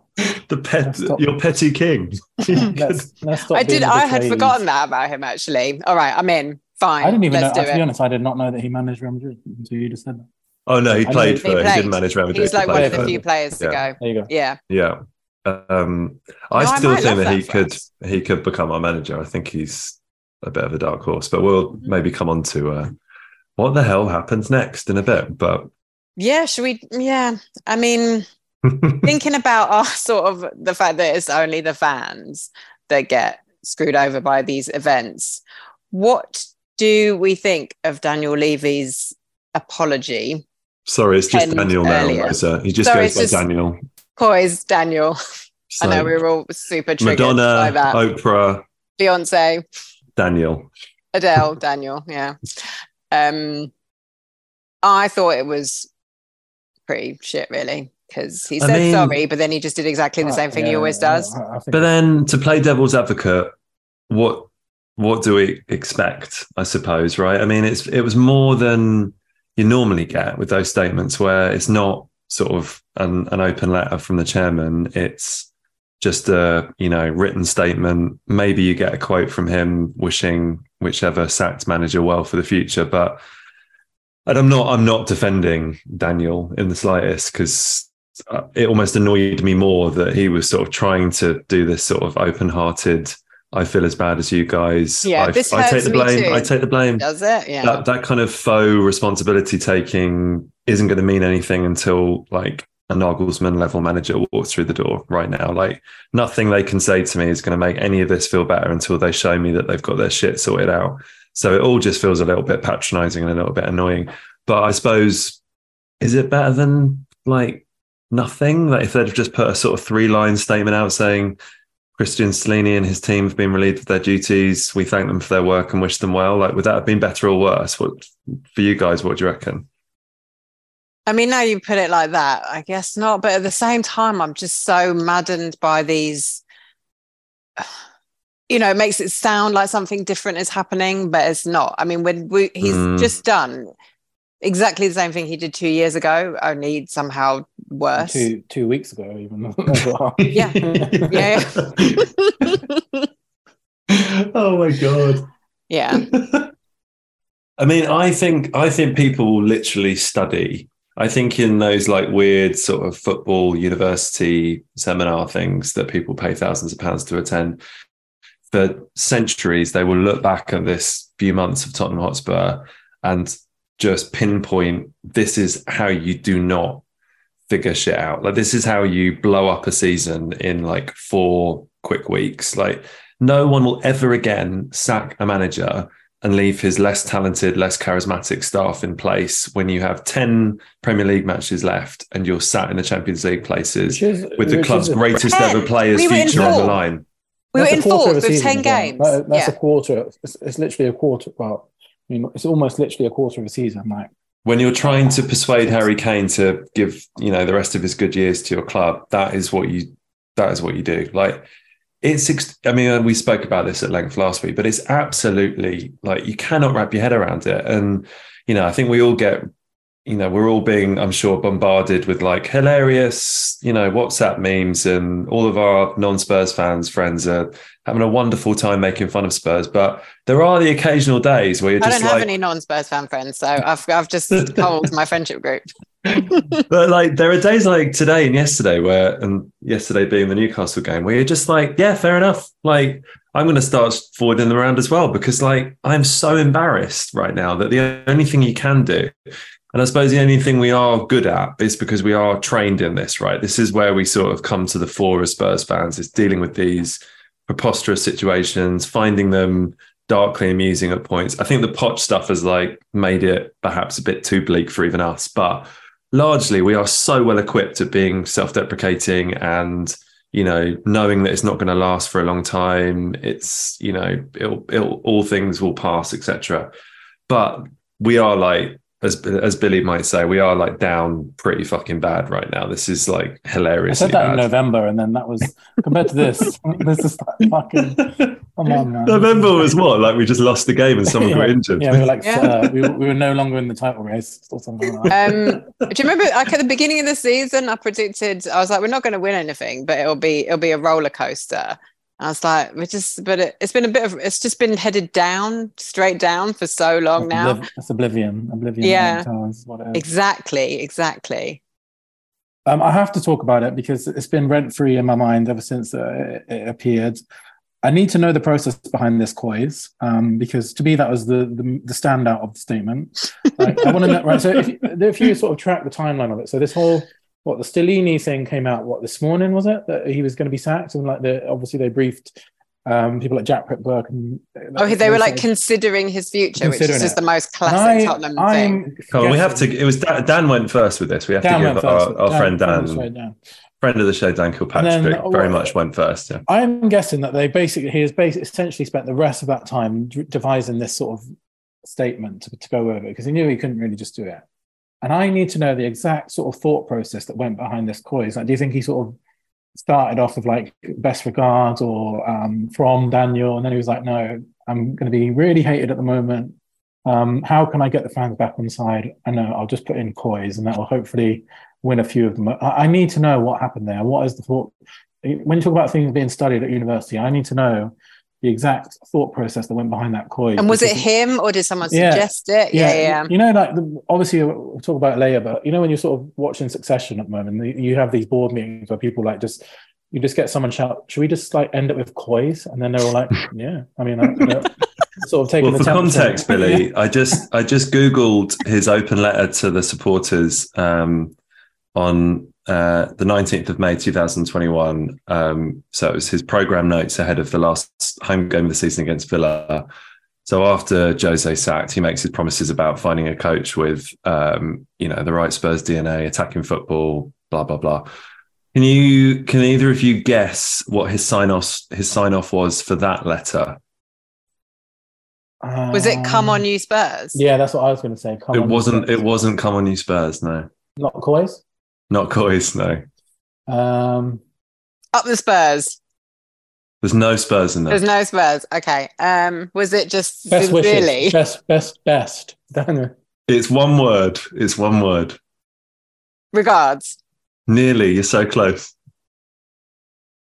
The pet, your petty king. let's, let's I did. I had forgotten that about him. Actually. All right, I'm in. Fine. I didn't even let's know. To be honest, I did not know that he managed Real Madrid until you just said that. Oh no, he played for. He, played. he didn't manage Real Madrid. He's like one of the few players to yeah. go. There you go. Yeah. Yeah. Um, I no, still I think that, that he could he could become our manager. I think he's a bit of a dark horse, but we'll mm-hmm. maybe come on to uh, what the hell happens next in a bit. But yeah, should we? Yeah, I mean, [LAUGHS] thinking about our [LAUGHS] sort of the fact that it's only the fans that get screwed over by these events. What do we think of Daniel Levy's apology Sorry, it's just Daniel now, Rosa. He just Sorry, goes by just, Daniel. Poise Daniel. So, [LAUGHS] I know we were all super triggered Madonna, by that. Oprah, Beyonce, Daniel, Adele, Daniel. Yeah. Um, I thought it was pretty shit, really, because he said I mean, sorry, but then he just did exactly the same thing yeah, he always does. but then to play devil's advocate, what what do we expect? I suppose, right? I mean, it's it was more than you normally get with those statements where it's not sort of an, an open letter from the chairman. It's just a you know written statement. Maybe you get a quote from him wishing whichever sacked manager well for the future but and i'm not i'm not defending daniel in the slightest because uh, it almost annoyed me more that he was sort of trying to do this sort of open-hearted I feel as bad as you guys. Yeah, I, this I take the blame. Too. I take the blame. Does it? Yeah. That, that kind of faux responsibility taking isn't going to mean anything until like a Nagelsmann level manager walks through the door right now. Like nothing they can say to me is going to make any of this feel better until they show me that they've got their shit sorted out. So it all just feels a little bit patronizing and a little bit annoying. But I suppose, is it better than like nothing? Like if they'd have just put a sort of three line statement out saying, Cristian Stellini and his team have been relieved of their duties. We thank them for their work and wish them well. Like, would that have been better or worse? What for you guys? What do you reckon? I mean, now you put it like that, I guess not. But at the same time, I'm just so maddened by these [SIGHS] you know, it makes it sound like something different is happening, but it's not. I mean, when we, he's Mm. just done exactly the same thing he did two years ago, only somehow worse. two two weeks ago even as [LAUGHS] well. Yeah. [LAUGHS] Yeah. [LAUGHS] oh my god. yeah. I mean, I think I think people will literally study. I think in those like weird sort of football university seminar things that people pay thousands of pounds to attend, for centuries they will look back at this few months of Tottenham Hotspur and just pinpoint this is how you do not figure shit out. Like this is how you blow up a season in like four quick weeks. Like no one will ever again sack a manager and leave his less talented, less charismatic staff in place when you have 10 Premier League matches left and you're sat in the Champions League places is- with the club's is greatest Ten. ever players' We future on the line. We were That's a in quarter of fourth a with season 10 games. That- that's yeah. a quarter. It's, it's literally a quarter. Well, Mean, it's almost literally a quarter of a season. Like, When you're trying to persuade Harry Kane to give, you know, the rest of his good years to your club, that is what you that is what you do. Like it's I mean, uh, we spoke about this at length last week, but it's absolutely like you cannot wrap your head around it. And, you know, I think we all get, you know, we're all being, I'm sure, bombarded with like hilarious, you know, WhatsApp memes, and all of our non-Spurs fans, friends are having a wonderful time making fun of Spurs. But there are the occasional days where you're I just don't like, have any non-Spurs fan friends, so I've I've just culled my friendship group. [LAUGHS] but like there are days like today and yesterday where and yesterday being the Newcastle game where you're just like, yeah, fair enough. Like I'm going to start forwarding them around as well because like I'm so embarrassed right now that the only thing you can do, and I suppose the only thing we are good at is because we are trained in this, right? This is where we sort of come to the fore as Spurs fans is dealing with these preposterous situations, finding them darkly amusing at points. I think the Poch stuff has like made it perhaps a bit too bleak for even us, but largely we are so well equipped at being self-deprecating and you know knowing that it's not going to last for a long time it's you know it'll, it'll all things will pass etc but we are like as as billie might say we are like down pretty fucking bad right now this is like hilarious. I said that in. November, and then that was compared to this. [LAUGHS] [LAUGHS] this is like fucking. Come on, man. November was what like we just lost the game and someone got Yeah. injured Yeah, we were like, Yeah. uh, we, were- we were no longer in the title race or something like that. Um, do you remember like at the beginning of the season, I predicted I was like, we're not going to win anything, but it'll be it'll be a roller coaster. I was like, we just, but it, it's been a bit of, it's just been headed down, straight down for so long now. It's oblivion. Oblivion. Yeah. is what it is. Exactly, exactly. Um, I have to talk about it because it's been rent free in my mind ever since uh, it, it appeared. I need to know the process behind this quiz um, because to me that was the, the the standout of the statement. Like, I want to know, right? So if if you sort of track the timeline of it, so this whole what the Stellini thing came out what this morning was it that he was going to be sacked and like the obviously they briefed um, people like Jack Burke and Oh, they were like considering his future, which is just it. the most And classic Tottenham thing. I'm Come on, we have to it was Dan, Dan went first with this we have Dan to give our, first. our friend Dan sorry, Dan. friend of the show Dan Kilpatrick then- very much went first yeah I'm guessing that they basically he has basically essentially spent the rest of that time devising this sort of statement to, to go over because he knew he couldn't really just do it. And I need to know the exact sort of thought process that went behind this quiz. Like, do you think he sort of started off with like best regards or um, from Daniel, and then he was like, no, I'm going to be really hated at the moment. Um, how can I get the fans back on side? I know I'll just put in Coys, and that will hopefully win a few of them. I, I need to know what happened there. What is the thought? When you talk about things being studied at university, I need to know the exact thought process that went behind that coin. And was it him or did someone Yeah. suggest it? Yeah, yeah. You know, like the, obviously we'll talk about it later, but you know when you're sort of watching Succession at the moment, you- you have these board meetings where people like just you just get someone shout, "Should we just like end up with coys?" And then they're all like, [LAUGHS] "Yeah." I mean, like, you [LAUGHS] know, sort of taking well, the for temperature. context, Billie, [LAUGHS] I just I just googled his open letter to the supporters um, on uh, the nineteenth of May, two thousand twenty-one. Um, so it was his program notes ahead of the last home game of the season against Villa. So after Jose sacked, he makes his promises about finding a coach with, um, you know, the right Spurs DNA, attacking football, blah blah blah. Can you can either of you guess what his sign off his sign off was for that letter? Was it come on Um, you Spurs? Yeah, that's what I was going to say. Come it on, wasn't. It wasn't. Come on, you Spurs. No, not coys. Not Coys. No. Um, Up the Spurs. There's no Spurs in there. There's no Spurs. Okay. Um, was it just Best sincerely? wishes. Best, best, best. Daniel. It's one word. It's one word. Regards. Nearly. You're so close.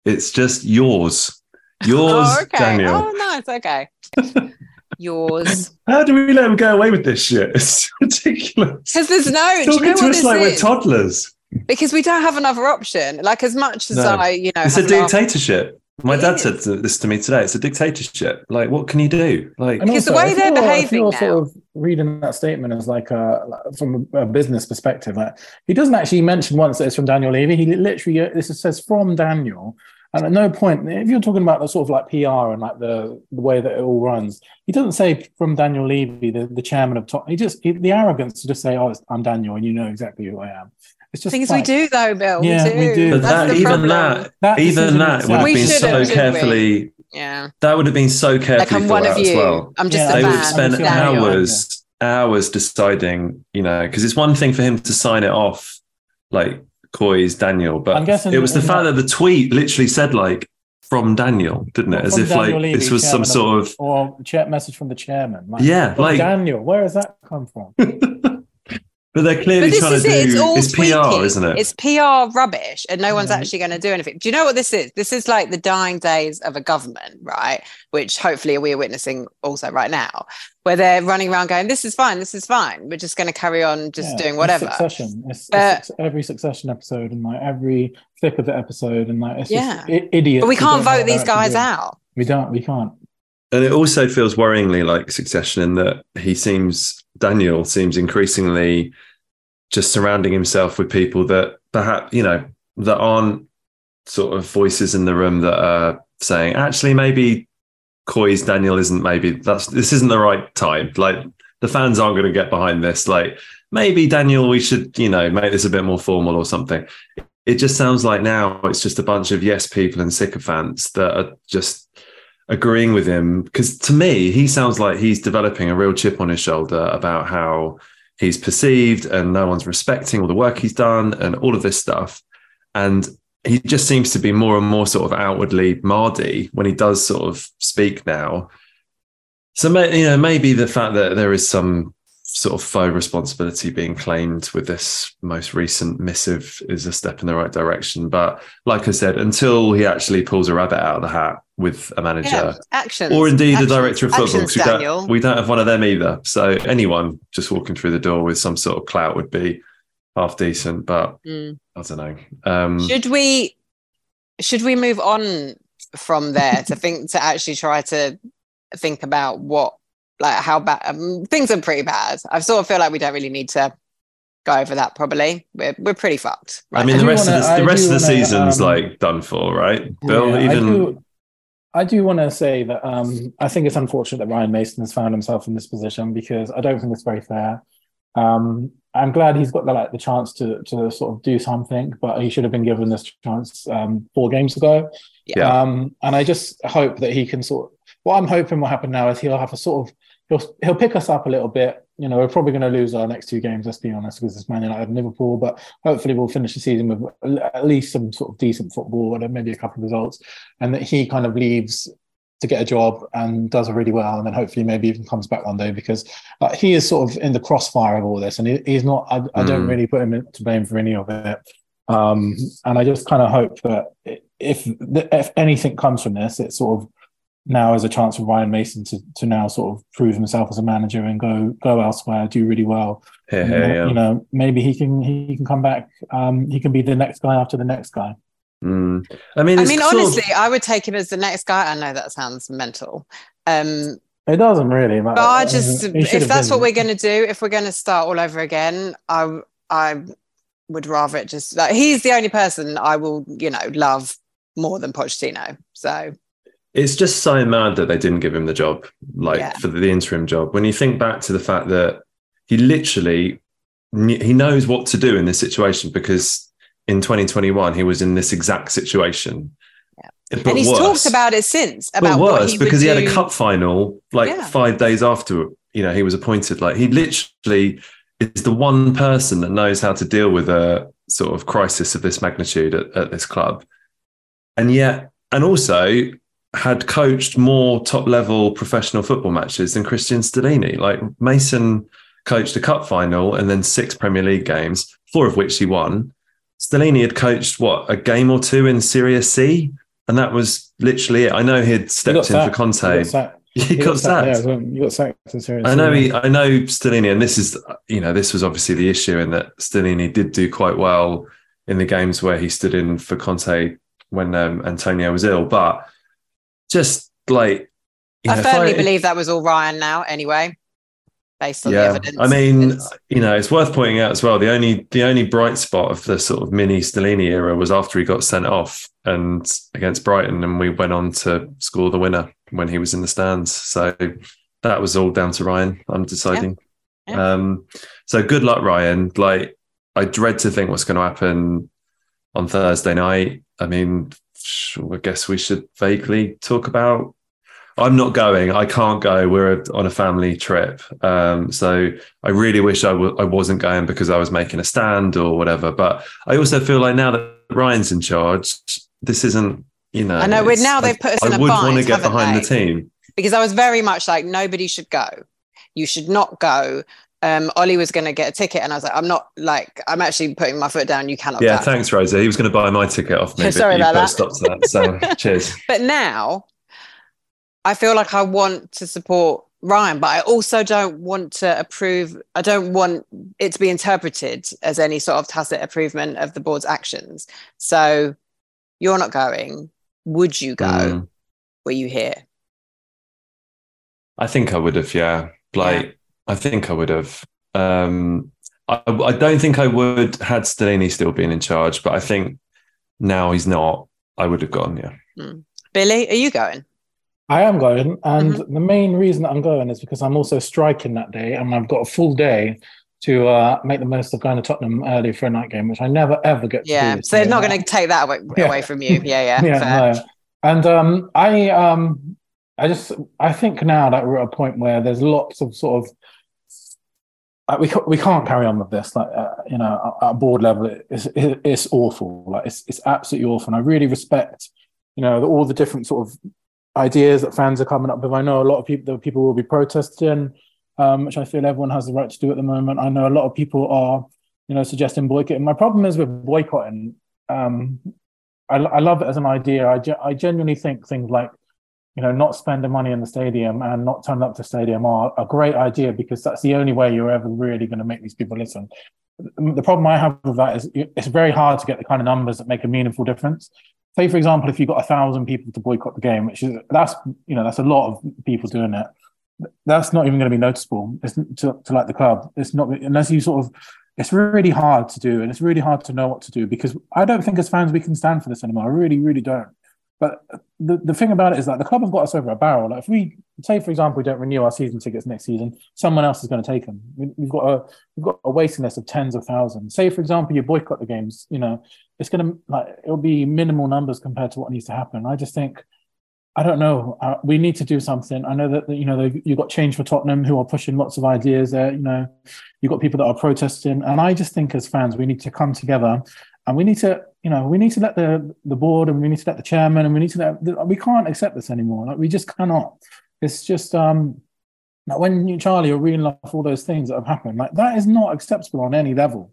It's just yours. [LAUGHS] Yours, oh, okay. Daniel. Oh, nice. Okay. [LAUGHS] Yours. [LAUGHS] How do we let him go away with this shit? [LAUGHS] It's ridiculous. Because there's no. do you Talking know to what us this like we're toddlers. because we don't have another option. Like as much as No. I, you know, It's a have laughed- dictatorship. My It dad is. said this to me today. It's a dictatorship. Like, what can you do? Like, And Because the also, way if they're you're- behaving you're now- sort of reading that statement as like a from a business perspective, like he doesn't actually mention once that it's from Daniel Levy. He literally uh, this says from Daniel, and at no point, if you're talking about the sort of like PR and like the the way that it all runs, he doesn't say from Daniel Levy, the, the chairman of top. He just he, the arrogance to just say, "Oh, it's, I'm Daniel," and you know exactly who I am. It's just Things like, we do though, Bill. Yeah, we do. we do. but that, even problem. that, That even that would have We been should've, so shouldn't we? carefully. Yeah. That would have been so carefully Like I'm thought one of out as well. I'm just Yeah, a they fan. would have spent Daniel. hours hours deciding you know because it's one thing for him to sign it off like Coy's Daniel but guessing it was the fact that- the tweet literally said like from Daniel didn't it as if Daniel like Levy, this was some sort of or message from the chairman. Like, Yeah, like- Daniel. Where has that come from? [LAUGHS] but they're clearly But trying to it. It's do all it's. PR isn't it It's PR rubbish, and no one's Yeah. actually going to do anything. Do you know what this is? This is like the dying days of a government, right? Which hopefully we are witnessing also right now, where they're running around going, "This is fine. This is fine. We're just going to carry on just Yeah, doing it's whatever." Succession. It's, But- it's every Succession episode and like every thick of the episode and like it's Yeah. just I- idiots. But we can't vote these guys out. We don't. We can't. And it also feels worryingly like Succession in that he seems Daniel seems increasingly just surrounding himself with people that perhaps you know that aren't sort of voices in the room that are saying actually maybe Coy's Daniel isn't maybe that's this isn't the right time. Like the fans aren't going to get behind this. Like maybe Daniel, we should you know make this a bit more formal or something. It just sounds like now it's just a bunch of yes people and sycophants that are just agreeing with him because to me he sounds like he's developing a real chip on his shoulder about how he's perceived and no one's respecting all the work he's done and all of this stuff. And he just seems to be more and more sort of outwardly mardy when he does sort of speak now. So you know maybe the fact that there is some sort of faux responsibility being claimed with this most recent missive is a step in the right direction but like i said until he actually pulls a rabbit out of the hat with a manager Yeah, actions. or indeed Actions. a director of football. Actions, we, don't, we don't have one of them either. So anyone just walking through the door with some sort of clout would be half decent, but Mm. I don't know. Um, Should we? Should we move on from there to think to actually try to think about what like how bad um, things are pretty bad. I sort of feel like we don't really need to go over that. Probably we're we're pretty fucked. I mean, now. the rest wanna- of the, I the rest of the wanna, season's um, like done for, right? Bill, Yeah, I even do, I do want to say that um, I think it's unfortunate that Ryan Mason has found himself in this position because I don't think it's very fair. Um, I'm glad he's got the, like the chance to to sort of do something, but he should have been given this chance um, four games ago. Yeah. Um, and I just hope that he can sort. What I'm hoping will happen now is he'll have a sort of he'll he'll pick us up a little bit. You know, we're probably going to lose our next two games. Let's be honest, because it's Man United and Liverpool. But hopefully, we'll finish the season with at least some sort of decent football and maybe a couple of results, and that he kind of leaves to get a job and does really well, and then hopefully maybe even comes back one day because uh, he is sort of in the crossfire of all this, and he, he's not. I, I don't Mm. really put him to blame for any of it. Um, and I just kind of hope that if if anything comes from this, it's sort of now is a chance for Ryan Mason to to now sort of prove himself as a manager and go go elsewhere, do really well. here, And, here, yeah. You know, maybe he can he can come back. Um, he can be the next guy after the next guy. Mm. I mean, I mean, sort of- honestly, I would take him as the next guy. I know that sounds mental. Um, It doesn't really matter. but I just, if have that's been. what we're going to do, if we're going to start all over again, I, I would rather it just like he's the only person I will, you know, love more than Pochettino. So it's just so mad that they didn't give him the job, like Yeah. for the interim job. When you think back to the fact that he literally he knows what to do in this situation because in 2021 he was in this exact situation. But and he's worse. talked about it since but about what worse he because he had a cup final like Yeah. five days after you know he was appointed. Like he literally is the one person that knows how to deal with a sort of crisis of this magnitude at, at this club, and yet, and also had coached more top level professional football matches than Cristian Stellini. Like Mason coached a cup final and then six Premier League games, four of which he won. Stellini had coached what a game or two in Serie C, and that was literally it. I know he'd stepped in for Conte. He got, sacked. [LAUGHS] Yeah, you got sacked in Serie I know. He, I know Stellini, and this is you know this was obviously the issue in that Stellini did do quite well in the games where he stood in for Conte when um, Antonio was ill, but just like I know, firmly I, believe that was all Ryan now. Anyway, based on yeah, the evidence. I mean, you know, it's worth pointing out as well. The only the only bright spot of the sort of mini Stellini era was after he got sent off and against Brighton, and we went on to score the winner when he was in the stands. So that was all down to Ryan. I'm deciding. Yeah. Yeah. Um, so good luck, Ryan. Like I dread to think what's going to happen on Thursday night. I mean, I guess we should vaguely talk about. I'm not going. I can't go. We're on a family trip. Um, so I really wish I w- I wasn't going because I was making a stand or whatever. But I also feel like now that Ryan's in charge, this isn't, you know. I know. We're now they've put us I, in I a would want to get behind they? the team. Because I was very much like, nobody should go. You should not go um, Ollie was going to get a ticket, and I was like, I'm not like I'm actually putting my foot down. You cannot. Yeah, thanks, Rosa. He was going to buy my ticket off me. [LAUGHS] Sorry about that. Stop to that. So [LAUGHS] cheers. But now, I feel like I want to support Ryan, but I also don't want to approve. I don't want it to be interpreted as any sort of tacit approval of the board's actions. So, you're not going. Would you go? Mm. Were you here? I think I would have. Yeah, like. Yeah I think I would have. Um, I, I, don't think I would had Stellini still been in charge, but I think now he's not. I would have gone. Yeah. Mm. Billie, are you going? I am going, and mm-hmm. the main reason I'm going is because I'm also striking that day, and I've got a full day to uh, make the most of going to Tottenham early for a night game, which I never ever get. yeah, so they're not going to take that away, [LAUGHS] yeah. away from you. Yeah, yeah, [LAUGHS] yeah. No. And um, I, um, I just, I think now that we're at a point where there's lots of sort of uh, we we can't carry on with this. Like uh, you know, at, board level, it's it's awful. Like it's it's absolutely awful. And I really respect, you know, all the different sort of ideas that fans are coming up with. I know a lot of people, people will be protesting, um, which I feel everyone has the right to do at the moment. I know a lot of people are, you know, suggesting boycotting. My problem is with boycotting. Um, I, I love it as an idea. I, ge- I genuinely think things like you know, not spending money in the stadium and not turning up to stadium are a great idea because that's the only way you're ever really going to make these people listen. The problem I have with that is it's very hard to get the kind of numbers that make a meaningful difference. Say, for example, if you've got a thousand people to boycott the game, which is that's you know that's a lot of people doing it. That's not even going to be noticeable. It's to, to like the club. It's not unless you sort of. It's really hard to do, and it's really hard to know what to do because I don't think as fans we can stand for this anymore. I really, really don't. But the, the thing about it is that the club have got us over a barrel. Like if we say, for example, we don't renew our season tickets next season, someone else is going to take them. We, have got a we've got a waiting list of tens of thousands. Say, for example, you boycott the games. You know, it's going to like it'll be minimal numbers compared to what needs to happen. I just think. I don't know. Uh, we need to do something. I know that you know you've got Change for Tottenham who are pushing lots of ideas. There, you know, you've got people that are protesting, and I just think as fans we need to come together and we need to you know we need to let the the board and we need to let the chairman and we need to let we can't accept this anymore. Like we just cannot. It's just um like when you charlie are reading off all those things that have happened like that is not acceptable on any level.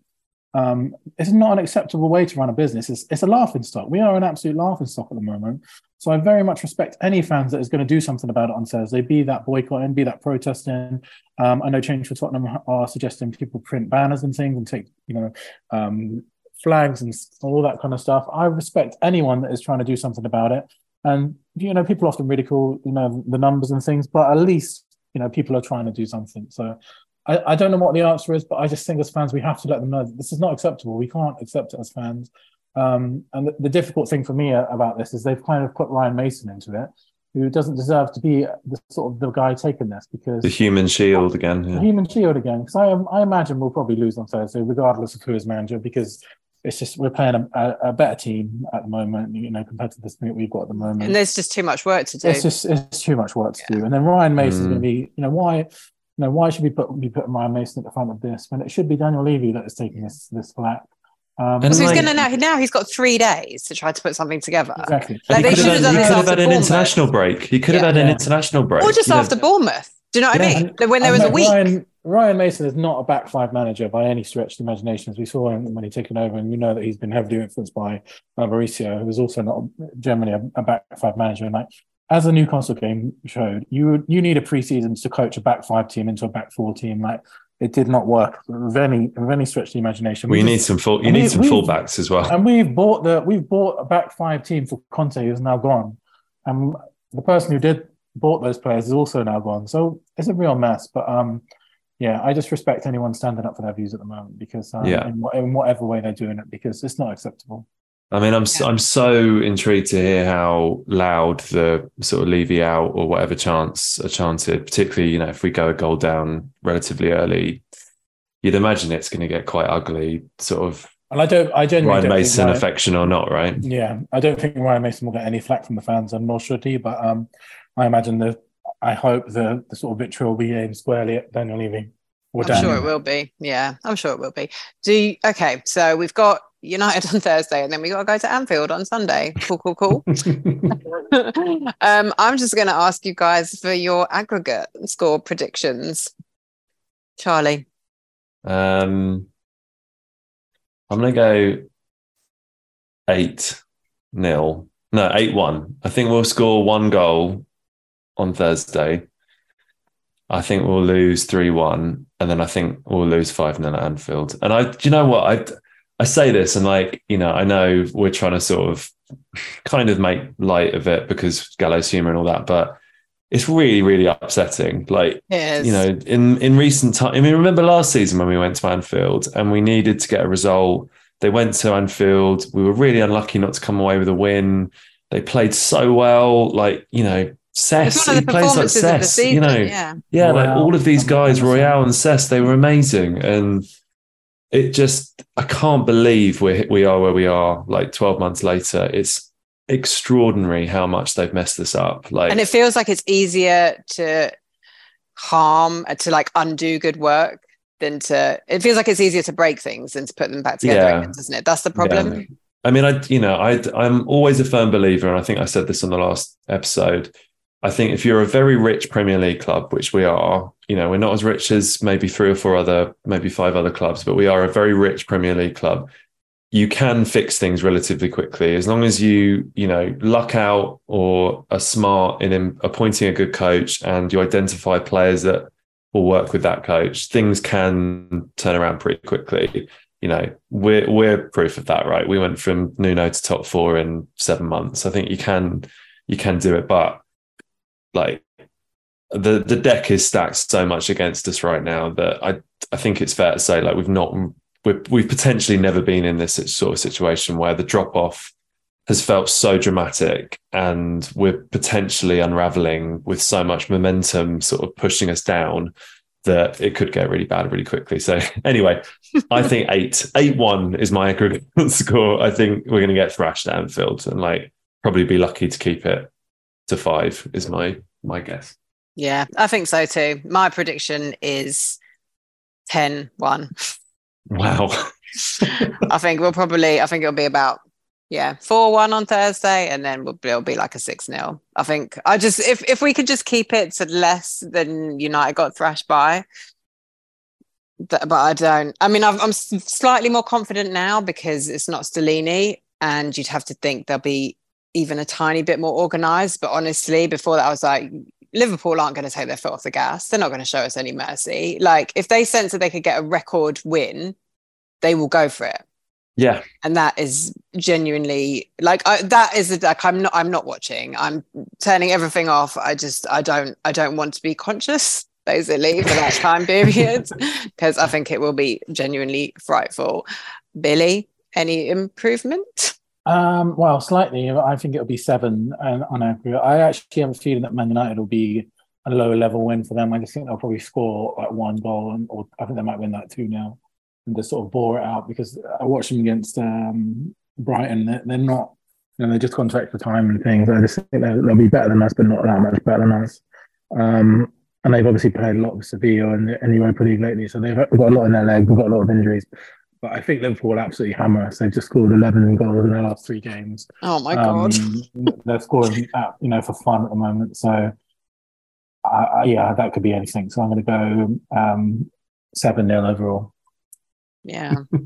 Um it's not an acceptable way to run a business. It's, it's a laughing stock. We are an absolute laughing stock at the moment. So i very much respect any fans that is going to do something about it on thursday be that boycotting be that protesting. Um i know change for tottenham are suggesting people print banners and things and take you know um flags and all that kind of stuff. I respect anyone that is trying to do something about it. And you know, people often ridicule you know the numbers and things, but at least you know people are trying to do something. So I, I don't know what the answer is, but I just think as fans we have to let them know that this is not acceptable. We can't accept it as fans. Um, and the, the difficult thing for me about this is they've kind of put Ryan Mason into it, who doesn't deserve to be the sort of the guy taking this because the human shield again. Yeah. The human shield again, because I, I imagine we'll probably lose on Thursday, regardless of who is manager, because it's just we're playing a, a, better team at the moment, you know, compared to the team we've got at the moment. And there's just too much work to do. It's just it's too much work to yeah. do. And then Ryan Mason is going to be, you know, why, you know, why should we put be putting Ryan Mason at the front of this when it should be Daniel Levy that is taking this this flack? Um, And So he's like- gonna now. Now he's got three days to try to put something together, exactly. Like, he they could should have have had, done he could have had an international break. He could have had an international break. or just you know. after Bournemouth. Do you know what Yeah, I mean? and- when there was a week. Ryan, Ryan Mason is not a back five manager by any stretch of the imagination, as we saw him when he taken over, and we know that he's been heavily influenced by uh, Mauricio, who is also not generally a, a back five manager. And like as the Newcastle game showed, you you need a preseason to coach a back five team into a back four team. Like it did not work with any with any stretch of the imagination. You We need just- some full. You need we- some fullbacks as well. and we've bought the we've bought a back five team for Conte, who's now gone, and the person who did bought those players is also now gone. So it's a real mess. But um, yeah, I just respect anyone standing up for their views at the moment because um, Yeah. in, wha- in whatever way they're doing it, because it's not acceptable. I mean, I'm so, I'm so intrigued to hear how loud the sort of Levy out or whatever chants are chanted. Particularly, you know, if we go a goal down relatively early, you'd imagine it's going to get quite ugly. Sort of And I don't, I genuinely Ryan don't think Mason Ryan- affection or not, right? Yeah, I don't think Ryan Mason will get any flack from the fans, and nor should he. But um, I imagine the, I hope the the sort of vitriol will be aimed squarely at Daniel Levy. Or I'm Daniel. sure it will be. Yeah, I'm sure it will be. Do you, okay. So we've got United [LAUGHS] on Thursday, and then we got to go to Anfield on Sunday. Cool, cool, cool. [LAUGHS] [LAUGHS] um, I'm just going to ask you guys for your aggregate score predictions. Charlie, Um, I'm going to go eight nil. No, eight one. I think we'll score one goal on Thursday. I think we'll lose three one, and then I think we'll lose five 0 at Anfield. And I, do you know what I? I say this, and like you know, I know we're trying to sort of kind of make light of it because gallows humor and all that, but it's really, really upsetting. Like you know, in in recent time, I mean, remember last season when we went to Anfield and we needed to get a result. They went to Anfield. We were really unlucky not to come away with a win. They played so well. Like you know, Cess, It's one of he plays like performances Cess. season. You know, yeah. yeah, like all of these guys, Royal and Cess, they were amazing, and it just I can't believe we we are where we are. Like twelve months later, it's extraordinary how much they've messed this up. Like, And it feels like it's easier to harm, uh, to like undo good work than to, it feels like it's easier to break things than to put them back together, Yeah. again, doesn't it? That's the problem. I mean, I you know, I I'm always a firm believer, and I think I said this on the last episode. I think if you're a very rich Premier League club, which we are, you know, we're not as rich as maybe three or four other, maybe five other clubs, but we are a very rich Premier League club. You can fix things relatively quickly as long as you, you know, luck out or are smart in appointing a good coach and you identify players that will work with that coach. Things can turn around pretty quickly you know, we're we're proof of that, right? We went from Nuno to top four in seven months. I think you can you can do it, but like the the deck is stacked so much against us right now that I I think it's fair to say like we've not we've we've potentially never been in this sort of situation where the drop off has felt so dramatic and we're potentially unraveling with so much momentum sort of pushing us down that it could get really bad really quickly. So [LAUGHS] anyway, I [LAUGHS] think eight, eight one is my [LAUGHS] aggregate score. I think we're going to get thrashed at Anfield and like probably be lucky to keep it to five is my my guess. Yeah, I think so too. My prediction is 10 1. Wow. [LAUGHS] I think we'll probably, I think it'll be about, yeah, 4 1 on Thursday, and then we'll, it'll be like a 6 0. I think I just, if, if we could just keep it to less than United got thrashed by, but I don't, I mean, I've, I'm slightly more confident now because it's not Stellini, and you'd have to think there'll be even a tiny bit more organized. But honestly, before that, I was like, Liverpool aren't going to take their foot off the gas. They're not going to show us any mercy. Like, if they sense that they could get a record win, they will go for it. Yeah. And that is genuinely like I, that is a, like I'm not I'm not watching. I'm turning everything off. I just I don't I don't want to be conscious basically for that time period [LAUGHS] because I think it will be genuinely frightful. Billie, any improvement? Um, well, slightly. I think it'll be seven uh, on aggregate. I actually have a feeling that Man United will be a lower level win for them. I just think they'll probably score like one goal, and or I think they might win that two now, and just sort of bore it out because I watched them against um, Brighton. They're, they're not, you know, they've just gone to extra time and things. I just think they'll, be better than us, but not that much better than us. Um, and they've obviously played a lot with Sevilla and, and Europa League lately, so they've got a lot in their leg. They've got a lot of injuries. But I think Liverpool will absolutely hammer us. They've just scored 11 goals in their last three games. Oh my god! Um, [LAUGHS] they're scoring, at, you know, for fun at the moment. So, uh, yeah, that could be anything. So I'm going to go um, seven 0 overall. Yeah. [LAUGHS]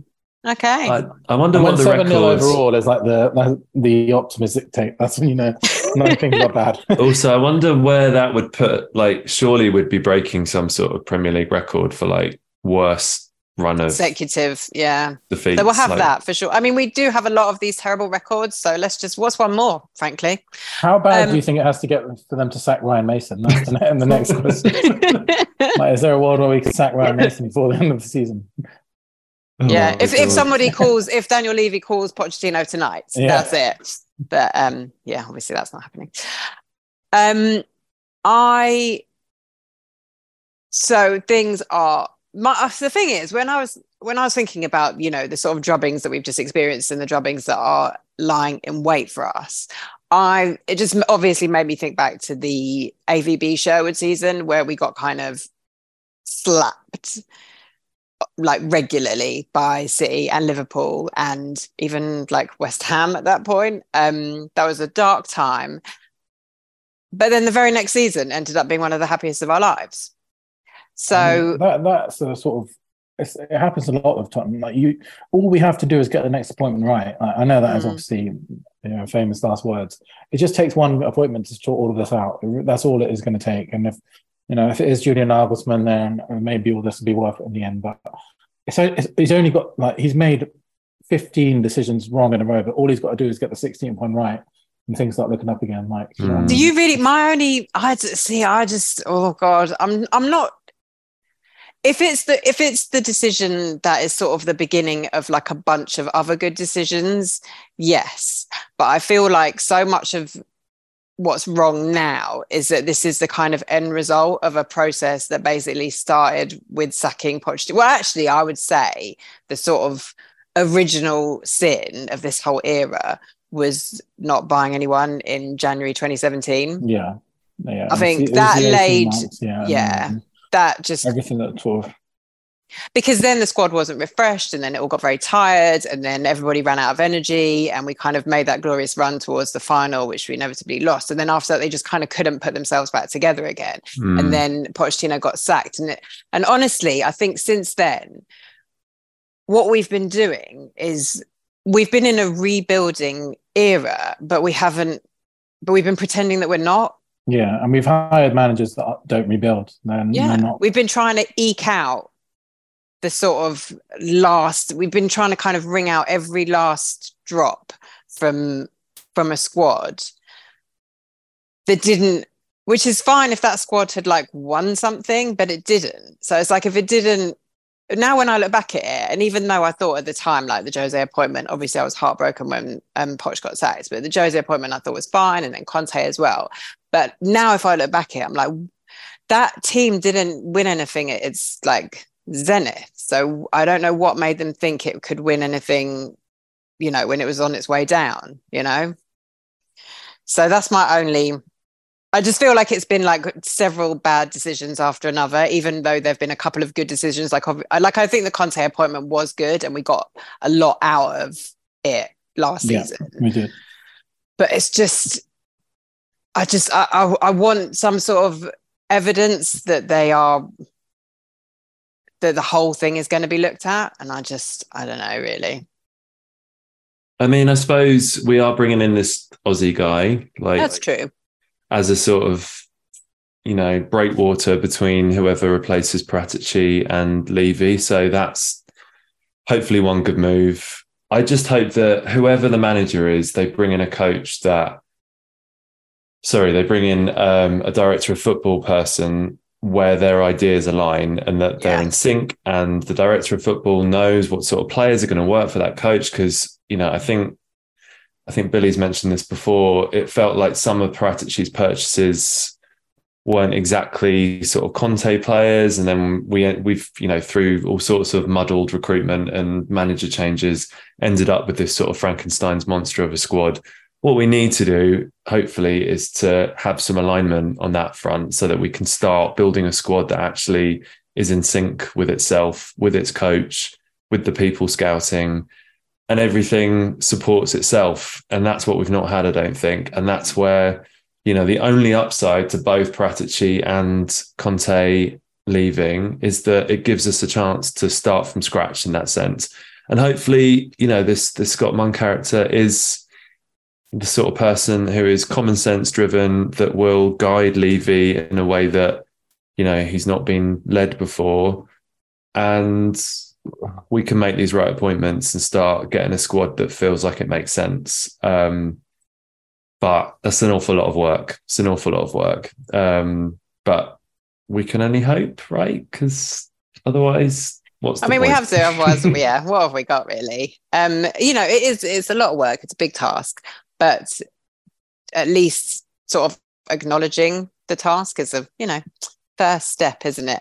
Okay. I, I wonder and what the record overall is like the the optimistic take. That's when you know [LAUGHS] nothing got bad. also, I wonder where that would put. Like, surely we'd be breaking some sort of Premier League record for like worst run of consecutive. Yeah, defeats. So we'll have like, that for sure. I mean, we do have a lot of these terrible records. So let's just what's one more? Frankly, how bad um, do you think it has to get for them to sack Ryan Mason? That's the, [LAUGHS] the next question. [LAUGHS] like, is there a world where we can sack Ryan Mason before the end of the season? yeah, oh, if, if somebody [LAUGHS] calls, if Daniel Levy calls Pochettino tonight, yeah. that's it. But um, yeah, obviously that's not happening. Um, I so things are. My, the thing is, when I was when I was thinking about you know the sort of drubbings that we've just experienced and the drubbings that are lying in wait for us, I it just obviously made me think back to the AVB Sherwood season where we got kind of slapped like regularly by City and Liverpool and even like West Ham at that point. Um, that was a dark time. But then the very next season ended up being one of the happiest of our lives. So that that's a sort of it happens a lot of time. Like you, all we have to do is get the next appointment right. I, I know that mm. is obviously you know famous last words. It just takes one appointment to sort all of this out. That's all it is going to take. And if you know, if it is Julian Nagelsmann, then maybe all this will be worth it in the end. But it's, he's only got like he's made 15 decisions wrong in a row, but all he's got to do is get the 16th one right, and things start looking up again. Like, mm. do you really? My only, I see, I just, oh god, I'm, I'm not. If it's the if it's the decision that is sort of the beginning of like a bunch of other good decisions, yes. But I feel like so much of what's wrong now is that this is the kind of end result of a process that basically started with sacking Pochettino. Well, actually, I would say the sort of original sin of this whole era was not buying anyone in January 2017. Yeah. Yeah. I think that laid, months, yeah, yeah that just everything that sort of because then the squad wasn't refreshed and then it all got very tired and then everybody ran out of energy and we kind of made that glorious run towards the final which we inevitably lost. And then after that they just kind of couldn't put themselves back together again. Mm. and then Pochettino got sacked. And it, and honestly I think since then what we've been doing is we've been in a rebuilding era but we haven't but we've been pretending that we're not yeah and we've hired managers that don't rebuild. Then yeah we've been trying to eke out the sort of last we've been trying to kind of wring out every last drop from from a squad that didn't which is fine if that squad had like won something but it didn't. So it's like if it didn't now when I look back at it, and even though I thought at the time, like the Jose appointment, obviously I was heartbroken when um, Poch got sacked, but the Jose appointment I thought was fine, and then Conte as well. But now if I look back at it, I'm like, that team didn't win anything. It's like Zenith. So I don't know what made them think it could win anything, you know, when it was on its way down, you know? So that's my only. I just feel like it's been like several bad decisions after another, even though there've been a couple of good decisions. Like, like I think the Conte appointment was good, and we got a lot out of it last yeah, season. We did, but it's just, I just, I, I, I want some sort of evidence that they are that the whole thing is going to be looked at. And I just, I don't know, really. I mean, I suppose we are bringing in this Aussie guy, like that's true, as a sort of you know breakwater between whoever replaces Paratici and Levy. So that's hopefully one good move. I just hope that whoever the manager is, they bring in a coach that. Sorry, they bring in um, a director of football person where their ideas align and that they're yeah. in sync and the director of football knows what sort of players are going to work for that coach because you know i think i think billie's mentioned this before. It felt like some of paratici's purchases weren't exactly sort of conte players. And then we we've you know through all sorts of muddled recruitment and manager changes ended up with this sort of frankenstein's monster of a squad. What we need to do, hopefully, is to have some alignment on that front so that we can start building a squad that actually is in sync with itself, with its coach, with the people scouting and everything supports itself. And that's what we've not had, I don't think. And that's where, you know, the only upside to both Paratici and Conte leaving is that it gives us a chance to start from scratch in that sense. And hopefully, you know, this this Scott Munn character is the sort of person who is common sense driven that will guide Levy in a way that, you know, he's not been led before. And we can make these right appointments and start getting a squad that feels like it makes sense. Um, but that's an awful lot of work. It's an awful lot of work. Um, but we can only hope, right? Because otherwise, what's I mean, point? we have to. Otherwise, yeah. [LAUGHS] What have we got really? Um, you know, it is. It's a lot of work. It's a big task, but at least sort of acknowledging the task is a you know first step, isn't it?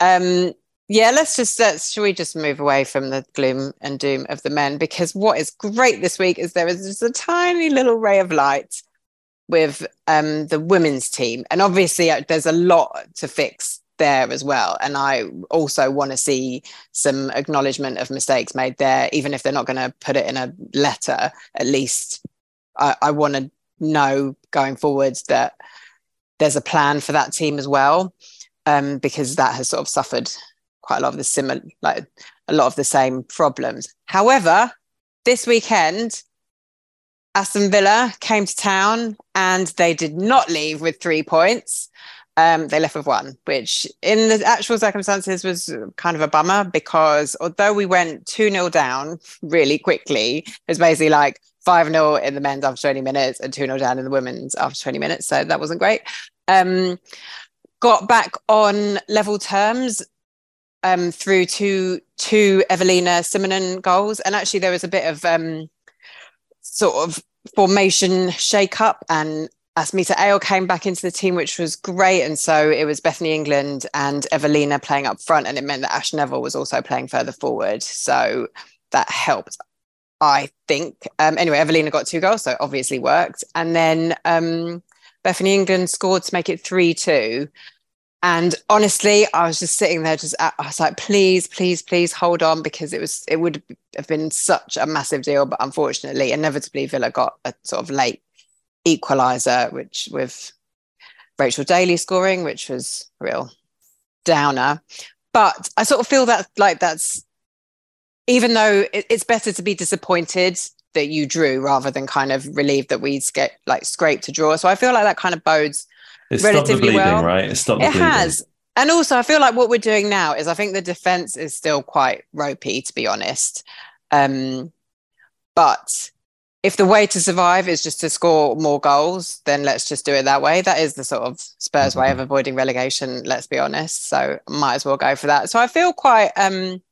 Um, yeah, let's just let's should we just move away from the gloom and doom of the men because what is great this week is there is just a tiny little ray of light with um, the women's team, and obviously uh, there's a lot to fix there as well. And I also want to see some acknowledgement of mistakes made there, even if they're not going to put it in a letter. At least I, I want to know going forward that there's a plan for that team as well, um, because that has sort of suffered quite a lot of the similar, like a lot of the same problems. However, this weekend, Aston Villa came to town and they did not leave with three points. Um, they left with one, which in the actual circumstances was kind of a bummer because although we went 2 0 down really quickly, it was basically like 5 0 in the men's after 20 minutes and 2 0 down in the women's after 20 minutes. So that wasn't great. Um, got back on level terms um, through to two Eveliina Summanen goals. And actually, there was a bit of um, sort of formation shake up, and Asmita Ale came back into the team, which was great. And so it was Bethany England and Eveliina playing up front, and it meant that Ash Neville was also playing further forward. So that helped. I think. Um, anyway, Evelina got two goals, so obviously worked. And then um, Bethany England scored to make it 3 2. And honestly, I was just sitting there, just I was like, please, please, please hold on because it was it would have been such a massive deal, but unfortunately, inevitably, Villa got a sort of late equaliser, which with Rachel Daly scoring, which was real downer. But I sort of feel that like that's even though it's better to be disappointed that you drew rather than kind of relieved that we get like scraped to draw. So I feel like that kind of bodes it's relatively bleeding, well. right? It's stopped. It bleeding. has. And also, I feel like what we're doing now is I think the defense is still quite ropey, to be honest. Um, but if the way to survive is just to score more goals, then let's just do it that way. That is the sort of Spurs mm-hmm. way of avoiding relegation, let's be honest. So might as well go for that. So I feel quite um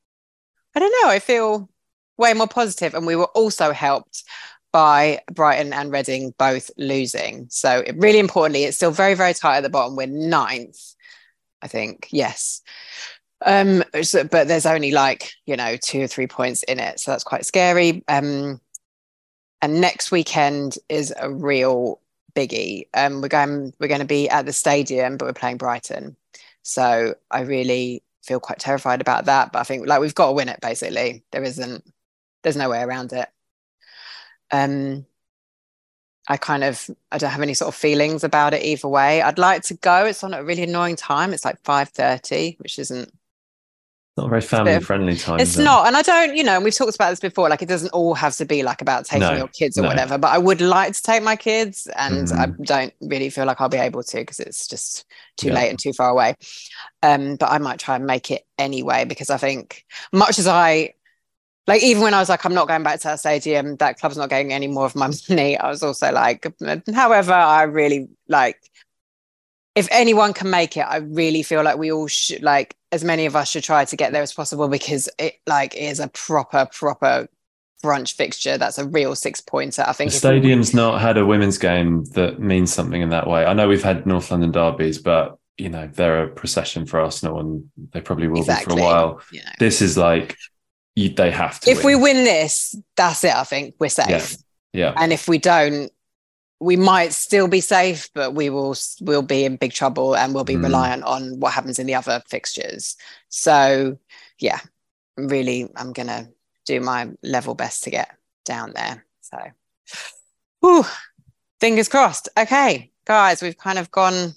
I don't know, I feel way more positive. And we were also helped by Brighton and Reading both losing. So it, really importantly, it's still very, very tight at the bottom. We're ninth, I think. Yes. Um, so, but there's only like, you know, two or three points in it. So that's quite scary. Um, and next weekend is a real biggie. Um, we're going we're going to be at the stadium, but we're playing Brighton. So I really feel quite terrified about that. But I think like we've got to win it basically. There isn't there's no way around it um, I kind of I don't have any sort of feelings about it either way. I'd like to go. It's on a really annoying time. It's like five thirty, which isn't not a very family friendly time. It's not, and I don't, you know, we've talked about this before. Like, it doesn't all have to be like about taking no, your kids or no. whatever. But I would like to take my kids, and mm-hmm. I don't really feel like I'll be able to because it's just too yeah. late and too far away. Um, but I might try and make it anyway because I think, much as I like even when I was like, I'm not going back to that stadium, that club's not getting any more of my [LAUGHS] money. I was also like, however, I really like if anyone can make it, I really feel like we all should like as many of us should try to get there as possible because it like is a proper, proper brunch fixture. That's a real six pointer. I think the stadium's we... not had a women's game that means something in that way. I know we've had North London derbies, but you know, they're a procession for Arsenal and they probably will exactly. be for a while. Yeah. This is like you, they have to. If win. we win this, that's it. I think we're safe. Yeah. yeah. And if we don't, we might still be safe, but we will will be in big trouble and we'll be mm. reliant on what happens in the other fixtures. So, yeah, really, I'm gonna do my level best to get down there. So, whew, fingers crossed. Okay, guys, we've kind of gone.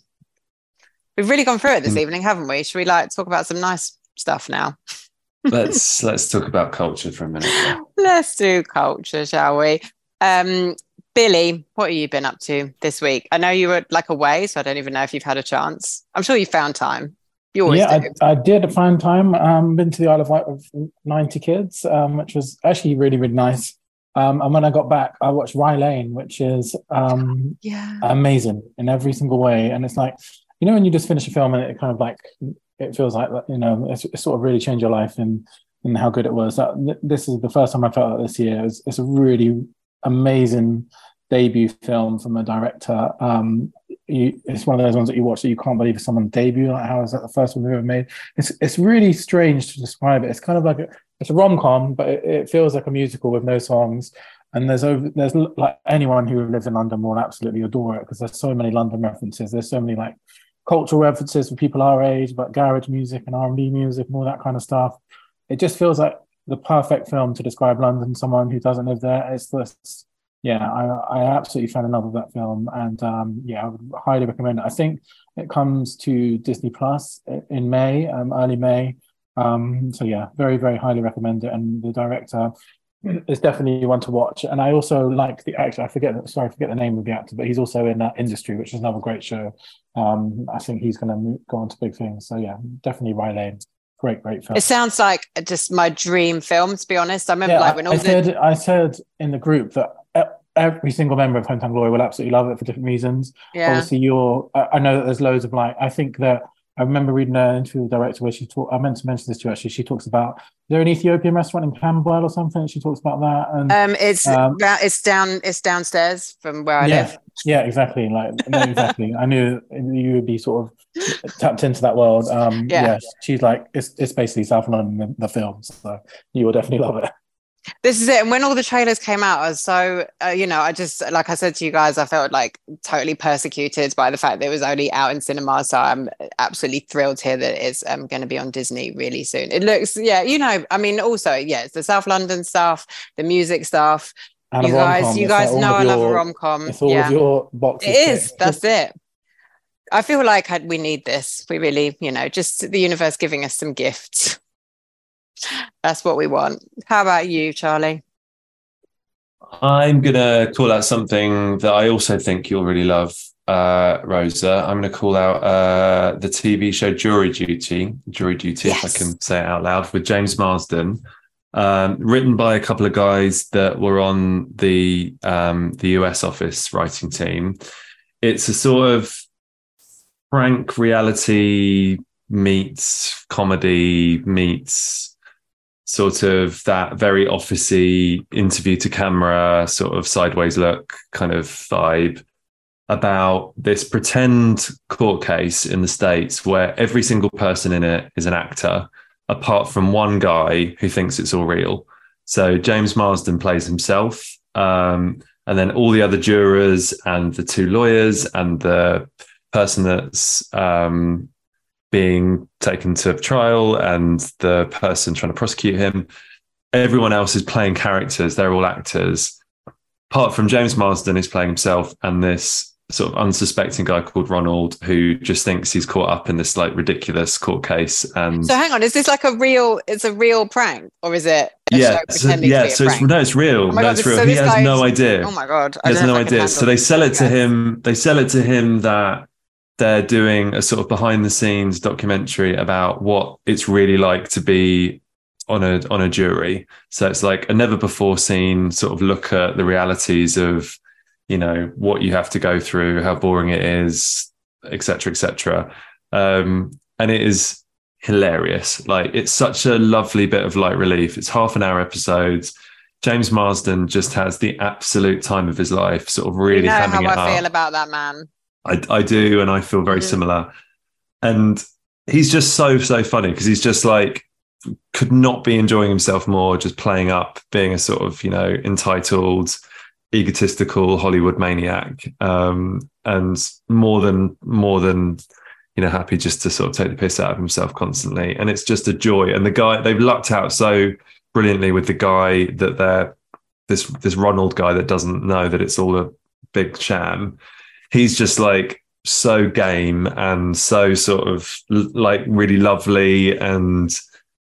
We've really gone through it this mm. evening, haven't we? Should we like talk about some nice stuff now? Let's [LAUGHS] let's talk about culture for a minute. Let's do culture, shall we? Um, Billie, what have you been up to this week? I know you were like away, so I don't even know if you've had a chance. I'm sure you found time. You always yeah, do. I, I, did find time. Um, been to the Isle of Wight with 90 kids, um, which was actually really, really nice. Um, and when I got back, I watched Rye Lane, which is um, yeah. amazing in every single way. And it's like, you know, when you just finish a film and it kind of like, it feels like, you know, it's, sort of really changed your life and, and how good it was. That, this is the first time I felt like this year. It's, it's a really amazing debut film from a director. Um, you, it's one of those ones that you watch that you can't believe it's someone's debut. Like, how is that the first one we've ever made? It's it's really strange to describe it. It's kind of like a, it's a rom com, but it, it, feels like a musical with no songs. And there's over there's like anyone who lives in London will absolutely adore it because there's so many London references. There's so many like cultural references for people our age, but garage music and R and B music and all that kind of stuff. It just feels like the perfect film to describe London. Someone who doesn't live there. It's this yeah, I, I absolutely fell in love with that film, and um, yeah, I would highly recommend it. I think it comes to Disney Plus in May, um, early May. Um, so yeah, very very highly recommend it. And the director is definitely one to watch. And I also like the actor. I forget sorry, I forget the name of the actor, but he's also in that industry, which is another great show. Um, I think he's going to go on to big things. So yeah, definitely Rye Lane great, great film. It sounds like just my dream film, to be honest. I remember yeah, like when I, I said I said in the group that every single member of Hometown Glory will absolutely love it for different reasons. Yeah. Obviously, you're. I know that there's loads of like. I think that I remember reading an interview with the director where she talked. I meant to mention this to you actually. She talks about is there an Ethiopian restaurant in Camberwell or something. She talks about that. And um, it's um, it's down it's downstairs from where I yeah, live. Yeah, exactly. Like no, exactly. I knew you would be sort of tapped into that world. Um, yeah. yeah she's like it's it's basically South London the, the film, so you will definitely love it this is it. And when all the trailers came out i was so uh, you know i just like i said to you guys i felt like totally persecuted by the fact that it was only out in cinema. So i'm absolutely thrilled to hear that it's um, going to be on disney really soon. It looks yeah you know i mean also yeah it's the south london stuff the music stuff. And you guys you guys know i love a rom-com. it's all yeah. of your boxes it is. that's it. I feel like we need this. We really you know just the universe giving us some gifts that's what we want. How about you, Charlie? I'm going to call out something that I also think you'll really love, uh, Rosa. I'm going to call out uh, the TV show Jury Duty, Jury Duty, yes. if I can say it out loud, with James Marsden. Um, written by a couple of guys that were on the um, the US office writing team. It's a sort of frank reality meets comedy meets sort of that very officey interview to camera, sort of sideways look kind of vibe about this pretend court case in the States where every single person in it is an actor, apart from one guy who thinks it's all real. So James Marsden plays himself. Um, and then all the other jurors and the two lawyers and the person that's um, being taken to trial and the person trying to prosecute him. Everyone else is playing characters. They're all actors. Apart from James Marsden, is playing himself, and this sort of unsuspecting guy called Ronald who just thinks he's caught up in this like ridiculous court case. And so, hang on, is this like a real? It's a real prank, or is it? yeah, so, yeah. So it's, no, it's real. Oh no, God, it's real. So he has no idea. Oh my god, he has no idea. So they sell it to him. They sell it to him that they're doing a sort of behind the scenes documentary about what it's really like to be on a on a jury. So it's like a never before seen sort of look at the realities of, you know, what you have to go through, how boring it is, etc., etc. Um, and it is hilarious. Like it's such a lovely bit of light relief. It's half an hour episodes. James Marsden just has the absolute time of his life, sort of really you know how I up. feel about that man. I, I do, and I feel very similar. And he's just so so funny because he's just like could not be enjoying himself more, just playing up, being a sort of you know entitled, egotistical Hollywood maniac, um, and more than more than you know, happy just to sort of take the piss out of himself constantly. And it's just a joy. And the guy, they've lucked out so brilliantly with the guy that they're this this Ronald guy that doesn't know that it's all a big sham. He's just like so game and so sort of like really lovely and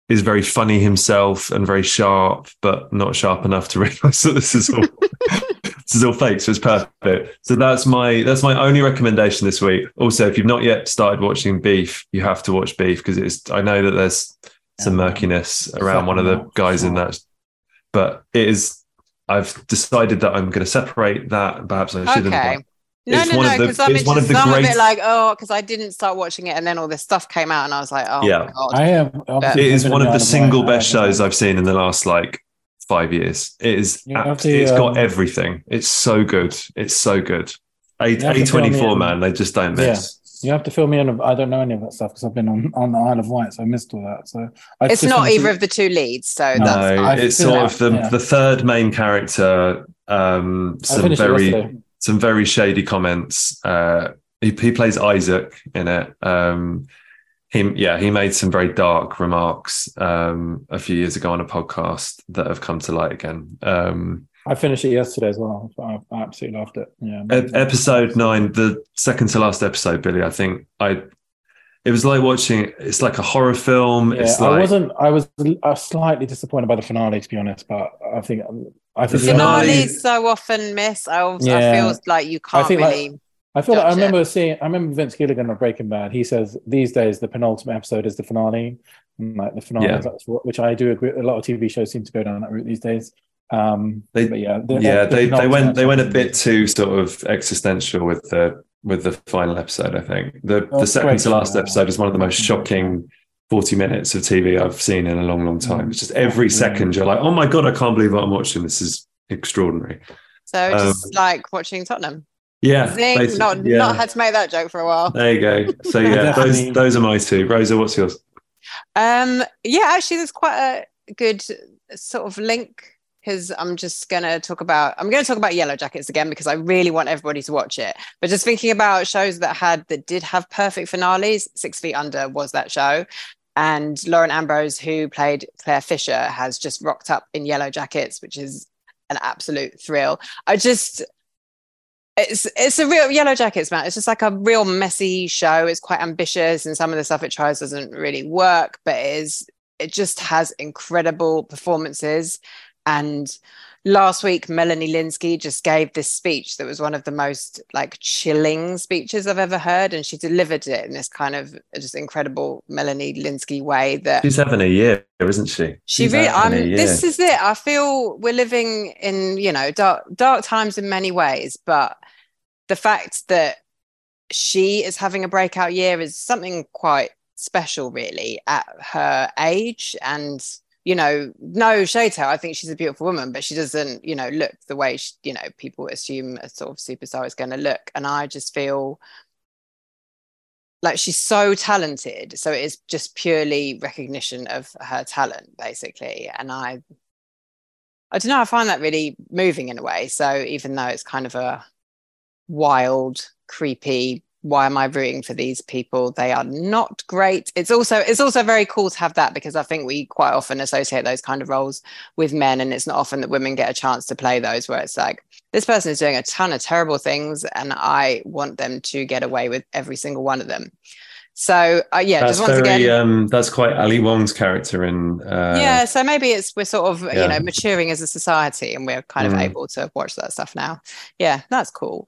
is very funny himself and very sharp, but not sharp enough to [LAUGHS] realize that this is all [LAUGHS] this is all fake. So it's perfect. So that's my that's my only recommendation this week. Also, if you've not yet started watching Beef, you have to watch Beef because it's. I know that there's some murkiness around one of the guys in that, but it is. I've decided that I'm going to separate that. Perhaps I shouldn't. Okay. No, It's no, one no, because I'm, it's one of just, the I'm a great- bit like, oh, because I didn't start watching it, and then all this stuff came out, and I was like, oh, Yeah. god. I have. It is one of the single best shows I've seen in the last like five years. It is. You have apt- to, it's got um, everything. It's so good. It's so good. A You have to fill me twenty four man. They just don't miss. You have to fill me in. I don't know any of that stuff because I've been on, on the Isle of Wight, so I missed all that. So I it's not wanted to- either of the two leads, so No, that's it's sort of the yeah. the third main character. Um, I some finished it very yesterday. Some very shady comments. Uh, he, he plays Isaac in it. Um, he, yeah, he made some very dark remarks um, a few years ago on a podcast that have come to light again. Um, I finished it yesterday as well. I, absolutely loved it. Yeah. ep- episode nine, the second to last episode, Billie. I think I. It was like watching. It's like a horror film. Yeah, it's I wasn't. I was uh, slightly disappointed by the finale, to be honest. But I think I think The the finale- only- finales so often miss. I, always, I feel like you can't think, like, really. I feel like I Gotcha. remember seeing. I remember Vince Gilligan on Breaking Bad. He says these days the penultimate episode is the finale, and like the finale, Yeah. that's what, which I do agree. A lot of TV shows seem to go down that route these days. Um, They- but yeah, yeah, they, they went they went a bit too sort of existential with the with the final episode. I think the Oh, the second to last episode is one of the most shocking forty minutes of TV I've seen in a long, long time. It's just every Mm. second you're like, oh my god, I can't believe what I'm watching. This is extraordinary. So just um, like watching Tottenham. Yeah, Zing, basi- not yeah. not had to make that joke for a while. there you go. So [LAUGHS] yeah, those those are my two. Rosa, what's yours? Um, yeah, actually, there's quite a good sort of link because I'm just gonna talk about I'm gonna talk about Yellowjackets again because I really want everybody to watch it. But just thinking about shows that had that did have perfect finales, Six Feet Under was that show. And Lauren Ambrose, who played Claire Fisher, has just rocked up in Yellowjackets, which is an absolute thrill. I just it's it's a real Yellowjackets, man. It's just like a real messy show. It's quite ambitious, and some of the stuff it tries doesn't really work, but it is it just has incredible performances. And last week, Melanie Lynskey just gave this speech that was one of the most like chilling speeches I've ever heard, and she delivered it in this kind of just incredible Melanie Lynskey way that She's having a year, isn't she? she She's really i'm this is it. I feel we're living in you know dark dark times in many ways but the fact that she is having a breakout year is something quite special really at her age. And you know no shade to her. I think she's a beautiful woman but she doesn't you know look the way she, you know people assume a sort of superstar is going to look. And i just feel like she's so talented. So it is just purely recognition of her talent basically. And i i don't know i find that really moving in a way. So even though it's kind of a wild creepy why am i rooting for these people they are not great it's also it's also very cool to have that because i think we quite often associate those kind of roles with men and it's not often that women get a chance to play those where it's like this person is doing a ton of terrible things and i want them to get away with every single one of them so uh, yeah That's just once very. again Um, that's quite Ali Wong's character in. Uh, yeah so maybe it's we're sort of you know maturing as a society and we're kind of Mm. able to watch that stuff now yeah that's cool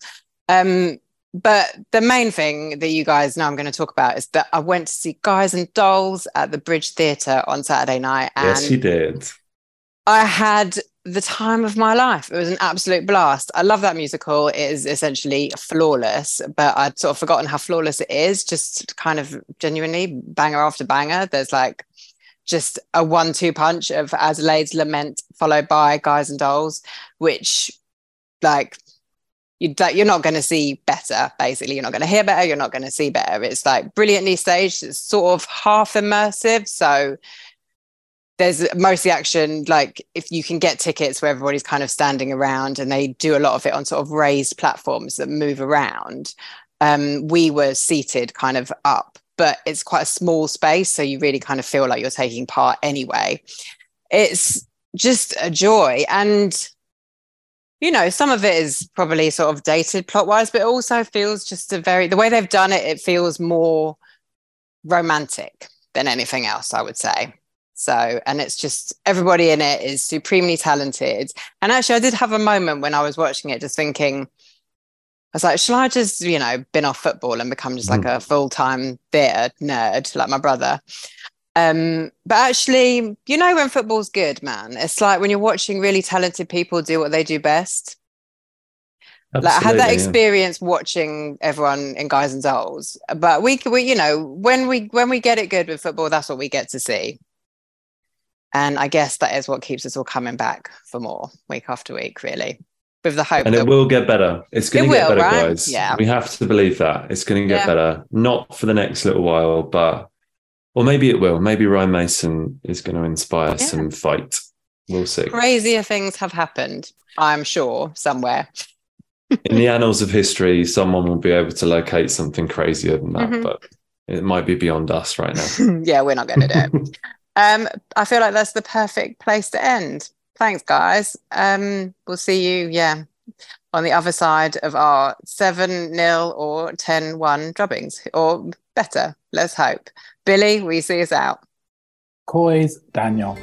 um but the main thing that you guys know I'm going to talk about is that I went to see Guys and Dolls at the Bridge Theatre on Saturday night, and Yes, you did. I had the time of my life. It was an absolute blast. I love that musical. It is essentially flawless, but I'd sort of forgotten how flawless it is. Just kind of genuinely banger after banger. There's like just a one-two punch of Adelaide's Lament followed by Guys and Dolls, which like you you're not going to see better. Basically, you're not going to hear better. You're not going to see better. It's like brilliantly staged. It's sort of half immersive, so there's mostly action like if you can get tickets where everybody's kind of standing around and they do a lot of it on sort of raised platforms that move around um, we were seated kind of up, but it's quite a small space. So you really kind of feel like you're taking part anyway. It's just a joy. And, you know, some of it is probably sort of dated plot wise, but it also feels just a very, the way they've done it, it feels more romantic than anything else, I would say. So, and it's just everybody in it is supremely talented. And actually, I did have a moment when I was watching it, just thinking, I was like, shall I just, you know, bin off football and become just like mm. a full time theatre nerd like my brother? Um, but actually, you know, when football's good, man, it's like when you're watching really talented people do what they do best. Absolutely, like I had that experience yeah. watching everyone in Guys and Dolls, but we, we, you know, when we when we get it good with football, that's what we get to see. And I guess that is what keeps us all coming back for more week after week, really with the hope. And it will get better. It's going to get will, better, right? guys. Yeah. We have to believe that. It's going to get yeah. better. Not for the next little while, but, or maybe it will. Maybe Ryan Mason is going to inspire yeah. some fight. We'll see. Crazier things have happened, I'm sure, somewhere. [LAUGHS] In the annals of history, someone will be able to locate something crazier than that, mm-hmm. but it might be beyond us right now. [LAUGHS] yeah, we're not going to do it. [LAUGHS] um, I feel like that's the perfect place to end. Thanks, guys. Um, we'll see you, yeah, on the other side of our 7 0 or 10 1 drubbings, or better, let's hope. Billie, we see us out. Coys, Daniel.